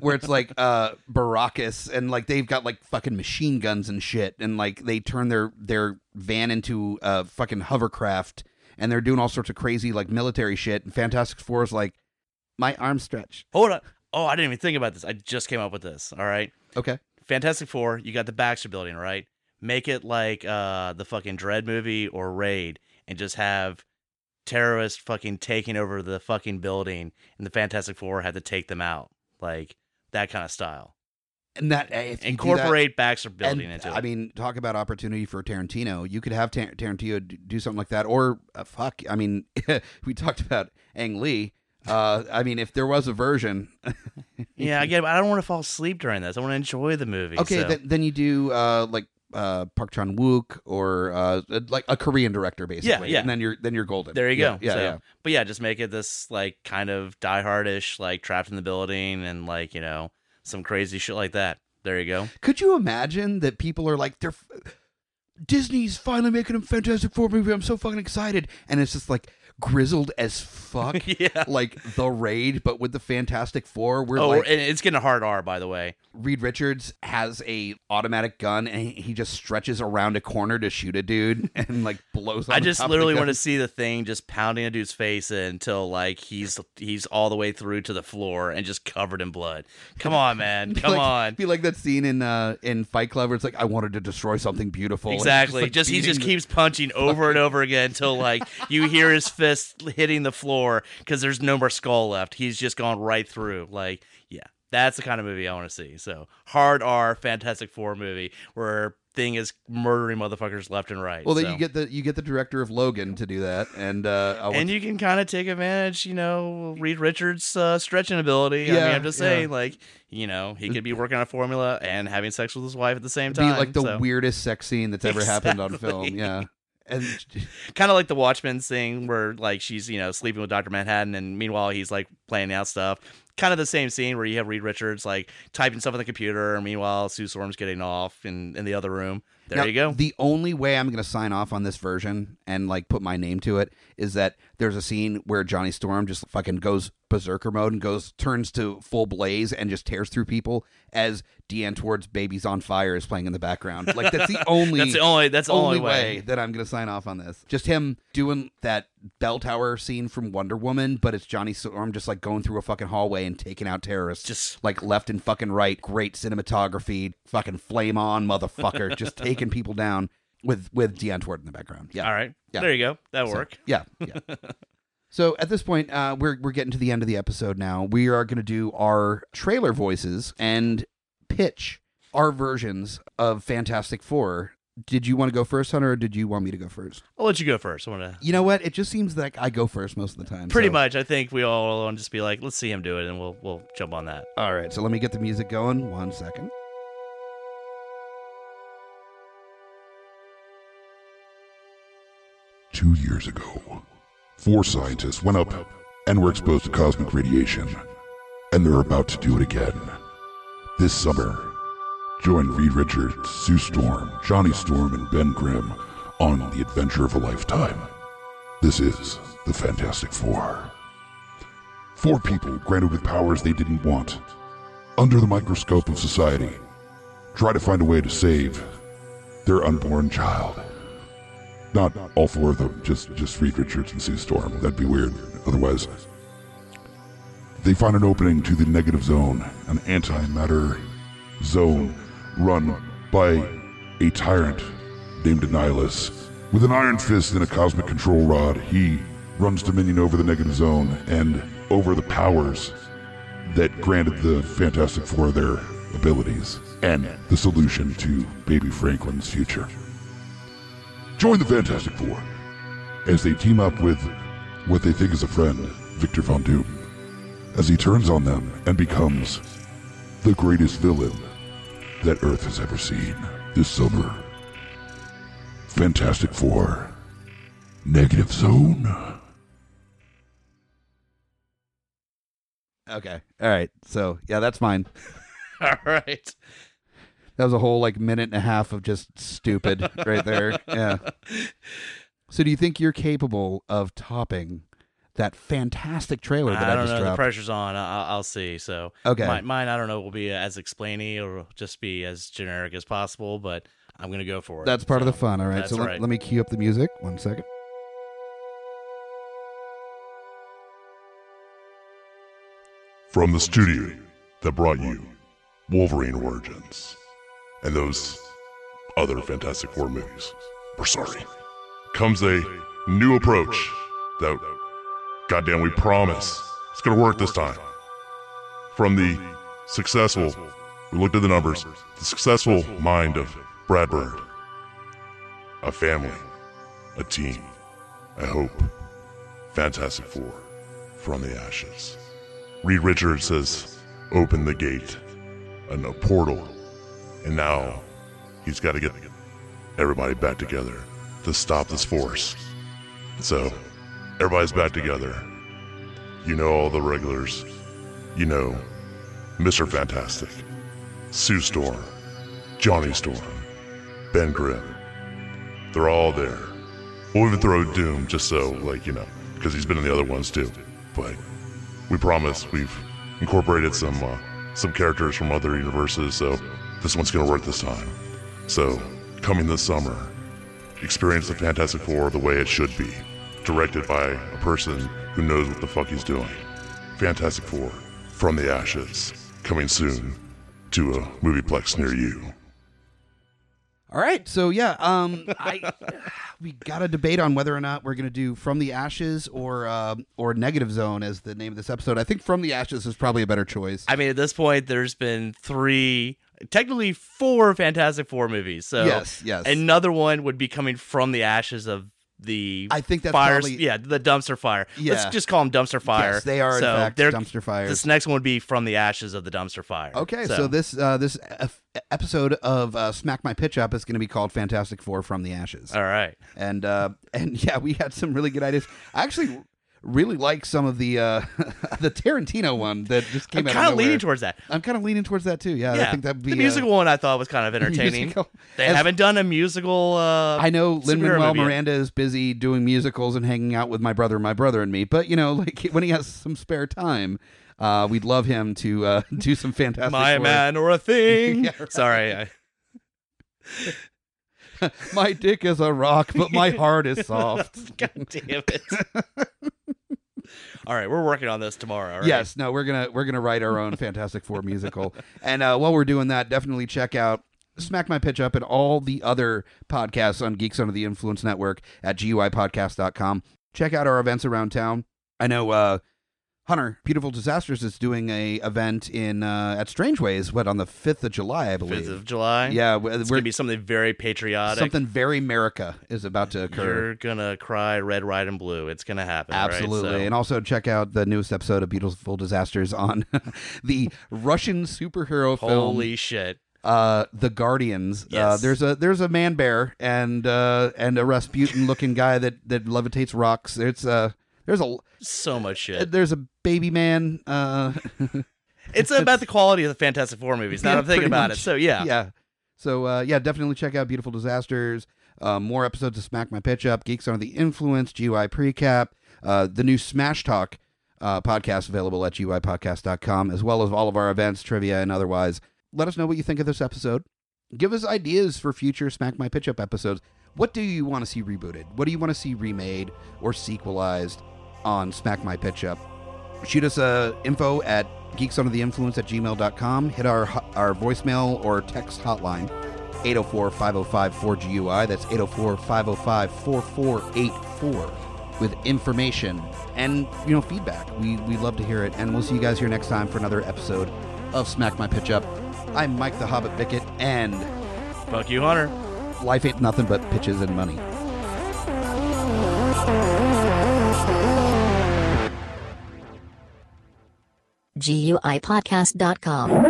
[SPEAKER 2] where it's like uh Baracus and like they've got like fucking machine guns and shit, and like they turn their their van into a fucking hovercraft, and they're doing all sorts of crazy like military shit. And Fantastic Four is like, my arm stretch.
[SPEAKER 3] hold on. Oh, I didn't even think about this. I just came up with this. All right.
[SPEAKER 2] Okay,
[SPEAKER 3] Fantastic Four, you got the Baxter building, right? Make it like uh the fucking Dredd movie or Raid and just have terrorists fucking taking over the fucking building and the Fantastic Four had to take them out. Like that kind of style.
[SPEAKER 2] and that if you do that-
[SPEAKER 3] Incorporate Baxter
[SPEAKER 2] And,
[SPEAKER 3] building into it.
[SPEAKER 2] I mean, talk about opportunity for Tarantino. You could have Tar- Tarantino do something like that, or uh, fuck. I mean, we talked about Ang Lee. Uh, I mean, if there was a version,
[SPEAKER 3] yeah, I get it, but I don't want to fall asleep during this. I want to enjoy the movie.
[SPEAKER 2] okay,
[SPEAKER 3] so-
[SPEAKER 2] then, then you do uh, like uh, Park Chan Wook or uh, like a Korean director, basically.
[SPEAKER 3] yeah. yeah.
[SPEAKER 2] And then you're then you're golden.
[SPEAKER 3] There you
[SPEAKER 2] Yeah,
[SPEAKER 3] go.
[SPEAKER 2] Yeah,
[SPEAKER 3] So-
[SPEAKER 2] yeah.
[SPEAKER 3] But yeah, just make it this like kind of diehardish, like trapped in the building and like, you know, some crazy shit like that. There you go.
[SPEAKER 2] Could you imagine that people are like, they're Disney's finally making a Fantastic Four movie. I'm so fucking excited, and it's just like grizzled as fuck.
[SPEAKER 3] yeah.
[SPEAKER 2] like the raid, but with the Fantastic Four, where
[SPEAKER 3] Oh,
[SPEAKER 2] like
[SPEAKER 3] and it's getting a hard R, by the way.
[SPEAKER 2] Reed Richards has a automatic gun and he- just stretches around a corner to shoot a dude and like blows.
[SPEAKER 3] I just literally want to see the thing just pounding a dude's face until like he's he's all the way through to the floor and just covered in blood. Come on, man.
[SPEAKER 2] Be
[SPEAKER 3] Come
[SPEAKER 2] like-
[SPEAKER 3] on.
[SPEAKER 2] Be like that scene in uh in Fight Club where it's like I wanted to destroy something beautiful.
[SPEAKER 3] Exactly.
[SPEAKER 2] like,
[SPEAKER 3] Just, he just keeps punching over and over again until like you hear his fist hitting the floor because there's no more skull left. He's just gone right through. Like, yeah, that's the kind of movie I want to see. So hard R Fantastic Four movie where thing is murdering motherfuckers left and right.
[SPEAKER 2] Well, then
[SPEAKER 3] So-
[SPEAKER 2] you get the you get the director of Logan to do that, and uh,
[SPEAKER 3] and you can kind of take advantage, you know, Reed Richards' uh, stretching ability. I mean, I'm just
[SPEAKER 2] yeah.
[SPEAKER 3] saying, like, you know, he could be working on a formula and having sex with his wife at the same
[SPEAKER 2] be
[SPEAKER 3] time.
[SPEAKER 2] like the
[SPEAKER 3] so.
[SPEAKER 2] weirdest sex scene that's ever happened on film. Yeah, and
[SPEAKER 3] kind of like the Watchmen thing where like she's you know sleeping with Doctor Manhattan, and meanwhile he's like planning out stuff. Kind of the same scene where you have Reed Richards like typing stuff on the computer, and meanwhile Sue Storm's getting off in in the other room. There
[SPEAKER 2] Now,
[SPEAKER 3] you go.
[SPEAKER 2] The only way I'm going to sign off on this version and like put my name to it is that there's a scene where Johnny Storm just fucking goes berserker mode and goes turns to full blaze and just tears through people as Die Antwoord Baby's on Fire is playing in the background. Like that's the only
[SPEAKER 3] That's the only. That's the
[SPEAKER 2] only
[SPEAKER 3] only,
[SPEAKER 2] way that I'm going to sign off on this. Just him doing that bell tower scene from Wonder Woman, but it's Johnny Storm just like going through a fucking hallway and taking out terrorists.
[SPEAKER 3] Just
[SPEAKER 2] like left and fucking right. Great cinematography. Fucking flame on, motherfucker. just taking people down with with Tward in the background. Yeah.
[SPEAKER 3] all right.
[SPEAKER 2] Yeah.
[SPEAKER 3] There you go. That'll
[SPEAKER 2] So,
[SPEAKER 3] work.
[SPEAKER 2] Yeah, yeah. so at this point, uh, we're we're getting to the end of the episode now. We are going to do our trailer voices and pitch our versions of Fantastic Four. Did you want to go first, Hunter, or did you want me to go first?
[SPEAKER 3] I'll let you go first. I want to.
[SPEAKER 2] You know what? It just seems like I go first most of the time.
[SPEAKER 3] Pretty
[SPEAKER 2] so-
[SPEAKER 3] much. I think we all want to just be like, let's see him do it, and we'll we'll jump on that.
[SPEAKER 2] All right. So let me get the music going. One second.
[SPEAKER 1] Two years ago, four scientists went up and were exposed to cosmic radiation, and they're about to do it again. This summer, join Reed Richards, Sue Storm, Johnny Storm, and Ben Grimm on the adventure of a lifetime. This is the Fantastic Four. Four people granted with powers they didn't want, under the microscope of society, try to find a way to save their unborn child. Not all four of them, just just Reed Richards and Sue Storm. That'd be weird. Otherwise, they find an opening to the negative zone, an antimatter zone run by a tyrant named Annihilus. With an iron fist and a cosmic control rod, he runs dominion over the negative zone and over the powers that granted the Fantastic Four their abilities and the solution to baby Franklin's future. Join the Fantastic Four as they team up with what they think is a friend, Victor Von Doom, as he turns on them and becomes the greatest villain that Earth has ever seen this summer. Fantastic Four, Negative Zone.
[SPEAKER 2] Okay. All right. So yeah, that's mine.
[SPEAKER 3] All right.
[SPEAKER 2] That was a whole like minute and a half of just stupid right there. Yeah. So do you think you're capable of topping that fantastic trailer that I,
[SPEAKER 3] I don't
[SPEAKER 2] just
[SPEAKER 3] know. The pressure's on. I- I'll, I'll see. So
[SPEAKER 2] Okay.
[SPEAKER 3] mine, mine, I don't know, will be as explainy or just be as generic as possible, but I'm gonna go for it.
[SPEAKER 2] That's part of the fun. All right.
[SPEAKER 3] That's
[SPEAKER 2] So let, let me cue up the music. One second.
[SPEAKER 1] From the studio that brought you Wolverine Origins and those other Fantastic Four movies, we're sorry, comes a new approach that, goddamn, we promise it's gonna work this time. From the successful, we looked at the numbers, the successful mind of Brad Bird, a family, a team, I hope, Fantastic Four, from the ashes. Reed Richards says, open the gate, and a portal, and now he's got to get everybody back together to stop this force. So, everybody's back together. You know all the regulars. You know Mr. Fantastic, Sue Storm, Johnny Storm, Ben Grimm. They're all there. We'll even throw Doom just so, like, you know, because he's been in the other ones too. But we promise we've incorporated some uh, some characters from other universes, so this one's gonna work this time. So, coming this summer, experience the Fantastic Four the way it should be, directed by a person who knows what the fuck he's doing. Fantastic Four, from the ashes, coming soon to a movieplex near you.
[SPEAKER 2] All right. So yeah, um, I we got a debate on whether or not we're gonna do from the ashes or um or negative zone as the name of this episode. I think from the ashes is probably a better choice.
[SPEAKER 3] I mean, at this point, there's been three, technically four Fantastic Four movies. So
[SPEAKER 2] yes. Yes.
[SPEAKER 3] another one would be coming from the ashes of the
[SPEAKER 2] I think that's
[SPEAKER 3] fires.
[SPEAKER 2] probably
[SPEAKER 3] yeah, the dumpster fire.
[SPEAKER 2] Yeah.
[SPEAKER 3] Let's just call them dumpster fire.
[SPEAKER 2] Yes, they are
[SPEAKER 3] so
[SPEAKER 2] in fact
[SPEAKER 3] they're-
[SPEAKER 2] dumpster fires.
[SPEAKER 3] This next one would be from the ashes of the dumpster fire.
[SPEAKER 2] Okay, so, this uh, this episode of uh, Smack My Pitch Up is going to be called Fantastic Four from the Ashes,
[SPEAKER 3] All right.
[SPEAKER 2] and uh, and yeah, we had some really good ideas. I actually really like some of the uh, the Tarantino one that just came out.
[SPEAKER 3] I'm
[SPEAKER 2] out.
[SPEAKER 3] kind of leaning towards that.
[SPEAKER 2] I'm kind of leaning towards that too. Yeah,
[SPEAKER 3] yeah,
[SPEAKER 2] I think that'd be
[SPEAKER 3] the
[SPEAKER 2] uh,
[SPEAKER 3] musical one. I thought was kind of entertaining.
[SPEAKER 2] musical.
[SPEAKER 3] They
[SPEAKER 2] As-
[SPEAKER 3] haven't done a musical. Uh,
[SPEAKER 2] I know Lin Manuel. Miranda is busy doing musicals and hanging out with my brother, my brother and me. But you know, like when he has some spare time, uh, we'd love him to uh, do some fantastic.
[SPEAKER 3] My
[SPEAKER 2] Four.
[SPEAKER 3] man or a thing.
[SPEAKER 2] Yeah, right.
[SPEAKER 3] Sorry. I,
[SPEAKER 2] my dick is a rock, but my heart is soft.
[SPEAKER 3] God damn it. All right, we're working on this tomorrow. right?
[SPEAKER 2] Yes, no, we're gonna we're gonna write our own Fantastic Four musical, and uh, while we're doing that, definitely check out Smack My Pitch Up and all the other podcasts on Geeks Under the Influence Network at guipodcast.com. Check out our events around town. I know uh, Hunter Beautiful Disasters is doing a event in uh, at Strangeways, what on the fifth of July, I believe.
[SPEAKER 3] Fifth of July.
[SPEAKER 2] yeah, we're,
[SPEAKER 3] it's gonna be something very patriotic.
[SPEAKER 2] something very America is about to occur.
[SPEAKER 3] You're gonna cry red, white, and blue. It's gonna happen. right?
[SPEAKER 2] Absolutely.
[SPEAKER 3] So-
[SPEAKER 2] And also check out the newest episode of Beautiful Disasters on the Russian superhero film
[SPEAKER 3] holy shit.
[SPEAKER 2] uh The Guardians. Uh there's a there's a man bear and uh and a Rasputin looking guy that that levitates rocks. It's uh there's a
[SPEAKER 3] So much shit.
[SPEAKER 2] there's a baby man uh
[SPEAKER 3] It's about the quality of the Fantastic Four movies. Now
[SPEAKER 2] Yeah,
[SPEAKER 3] I'm thinking about
[SPEAKER 2] much.
[SPEAKER 3] it. So yeah.
[SPEAKER 2] yeah. So uh, yeah, definitely check out Beautiful Disasters. Uh, more episodes of Smack My Pitch Up, Geeks Under the Influence, GUI Precap, uh, the new Smash Talk uh, podcast available at GUIPodcast.com, as well as all of our events, trivia, and otherwise. Let us know what you think of this episode. Give us ideas for future Smack My Pitch Up episodes. What do you want to see rebooted? What do you want to see remade or sequelized on Smack My Pitch Up? shoot us a info at geeksundertheinfluence at gmail.com hit our our voicemail or text hotline 804-505-4GUI that's 804-505-4484 with information and you know feedback. We we love to hear it. And we'll see you guys here next time for another episode of smack my pitch up. I'm mike the hobbit bickett and
[SPEAKER 3] Fuck you, Hunter.
[SPEAKER 2] life ain't nothing but pitches and money
[SPEAKER 4] GUIPodcast.com.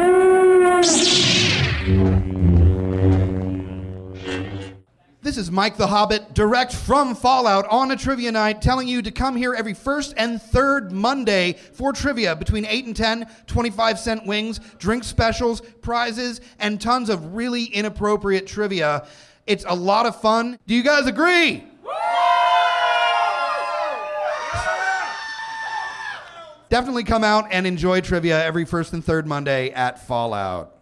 [SPEAKER 2] This is Mike the Hobbit, direct from Fallout on a trivia night, telling you to come here every first and third Monday for trivia between 8 and 10, 25 cent wings, drink specials, prizes, and tons of really inappropriate trivia. It's a lot of fun. Do you guys agree? Definitely come out and enjoy trivia every first and third Monday at Fallout.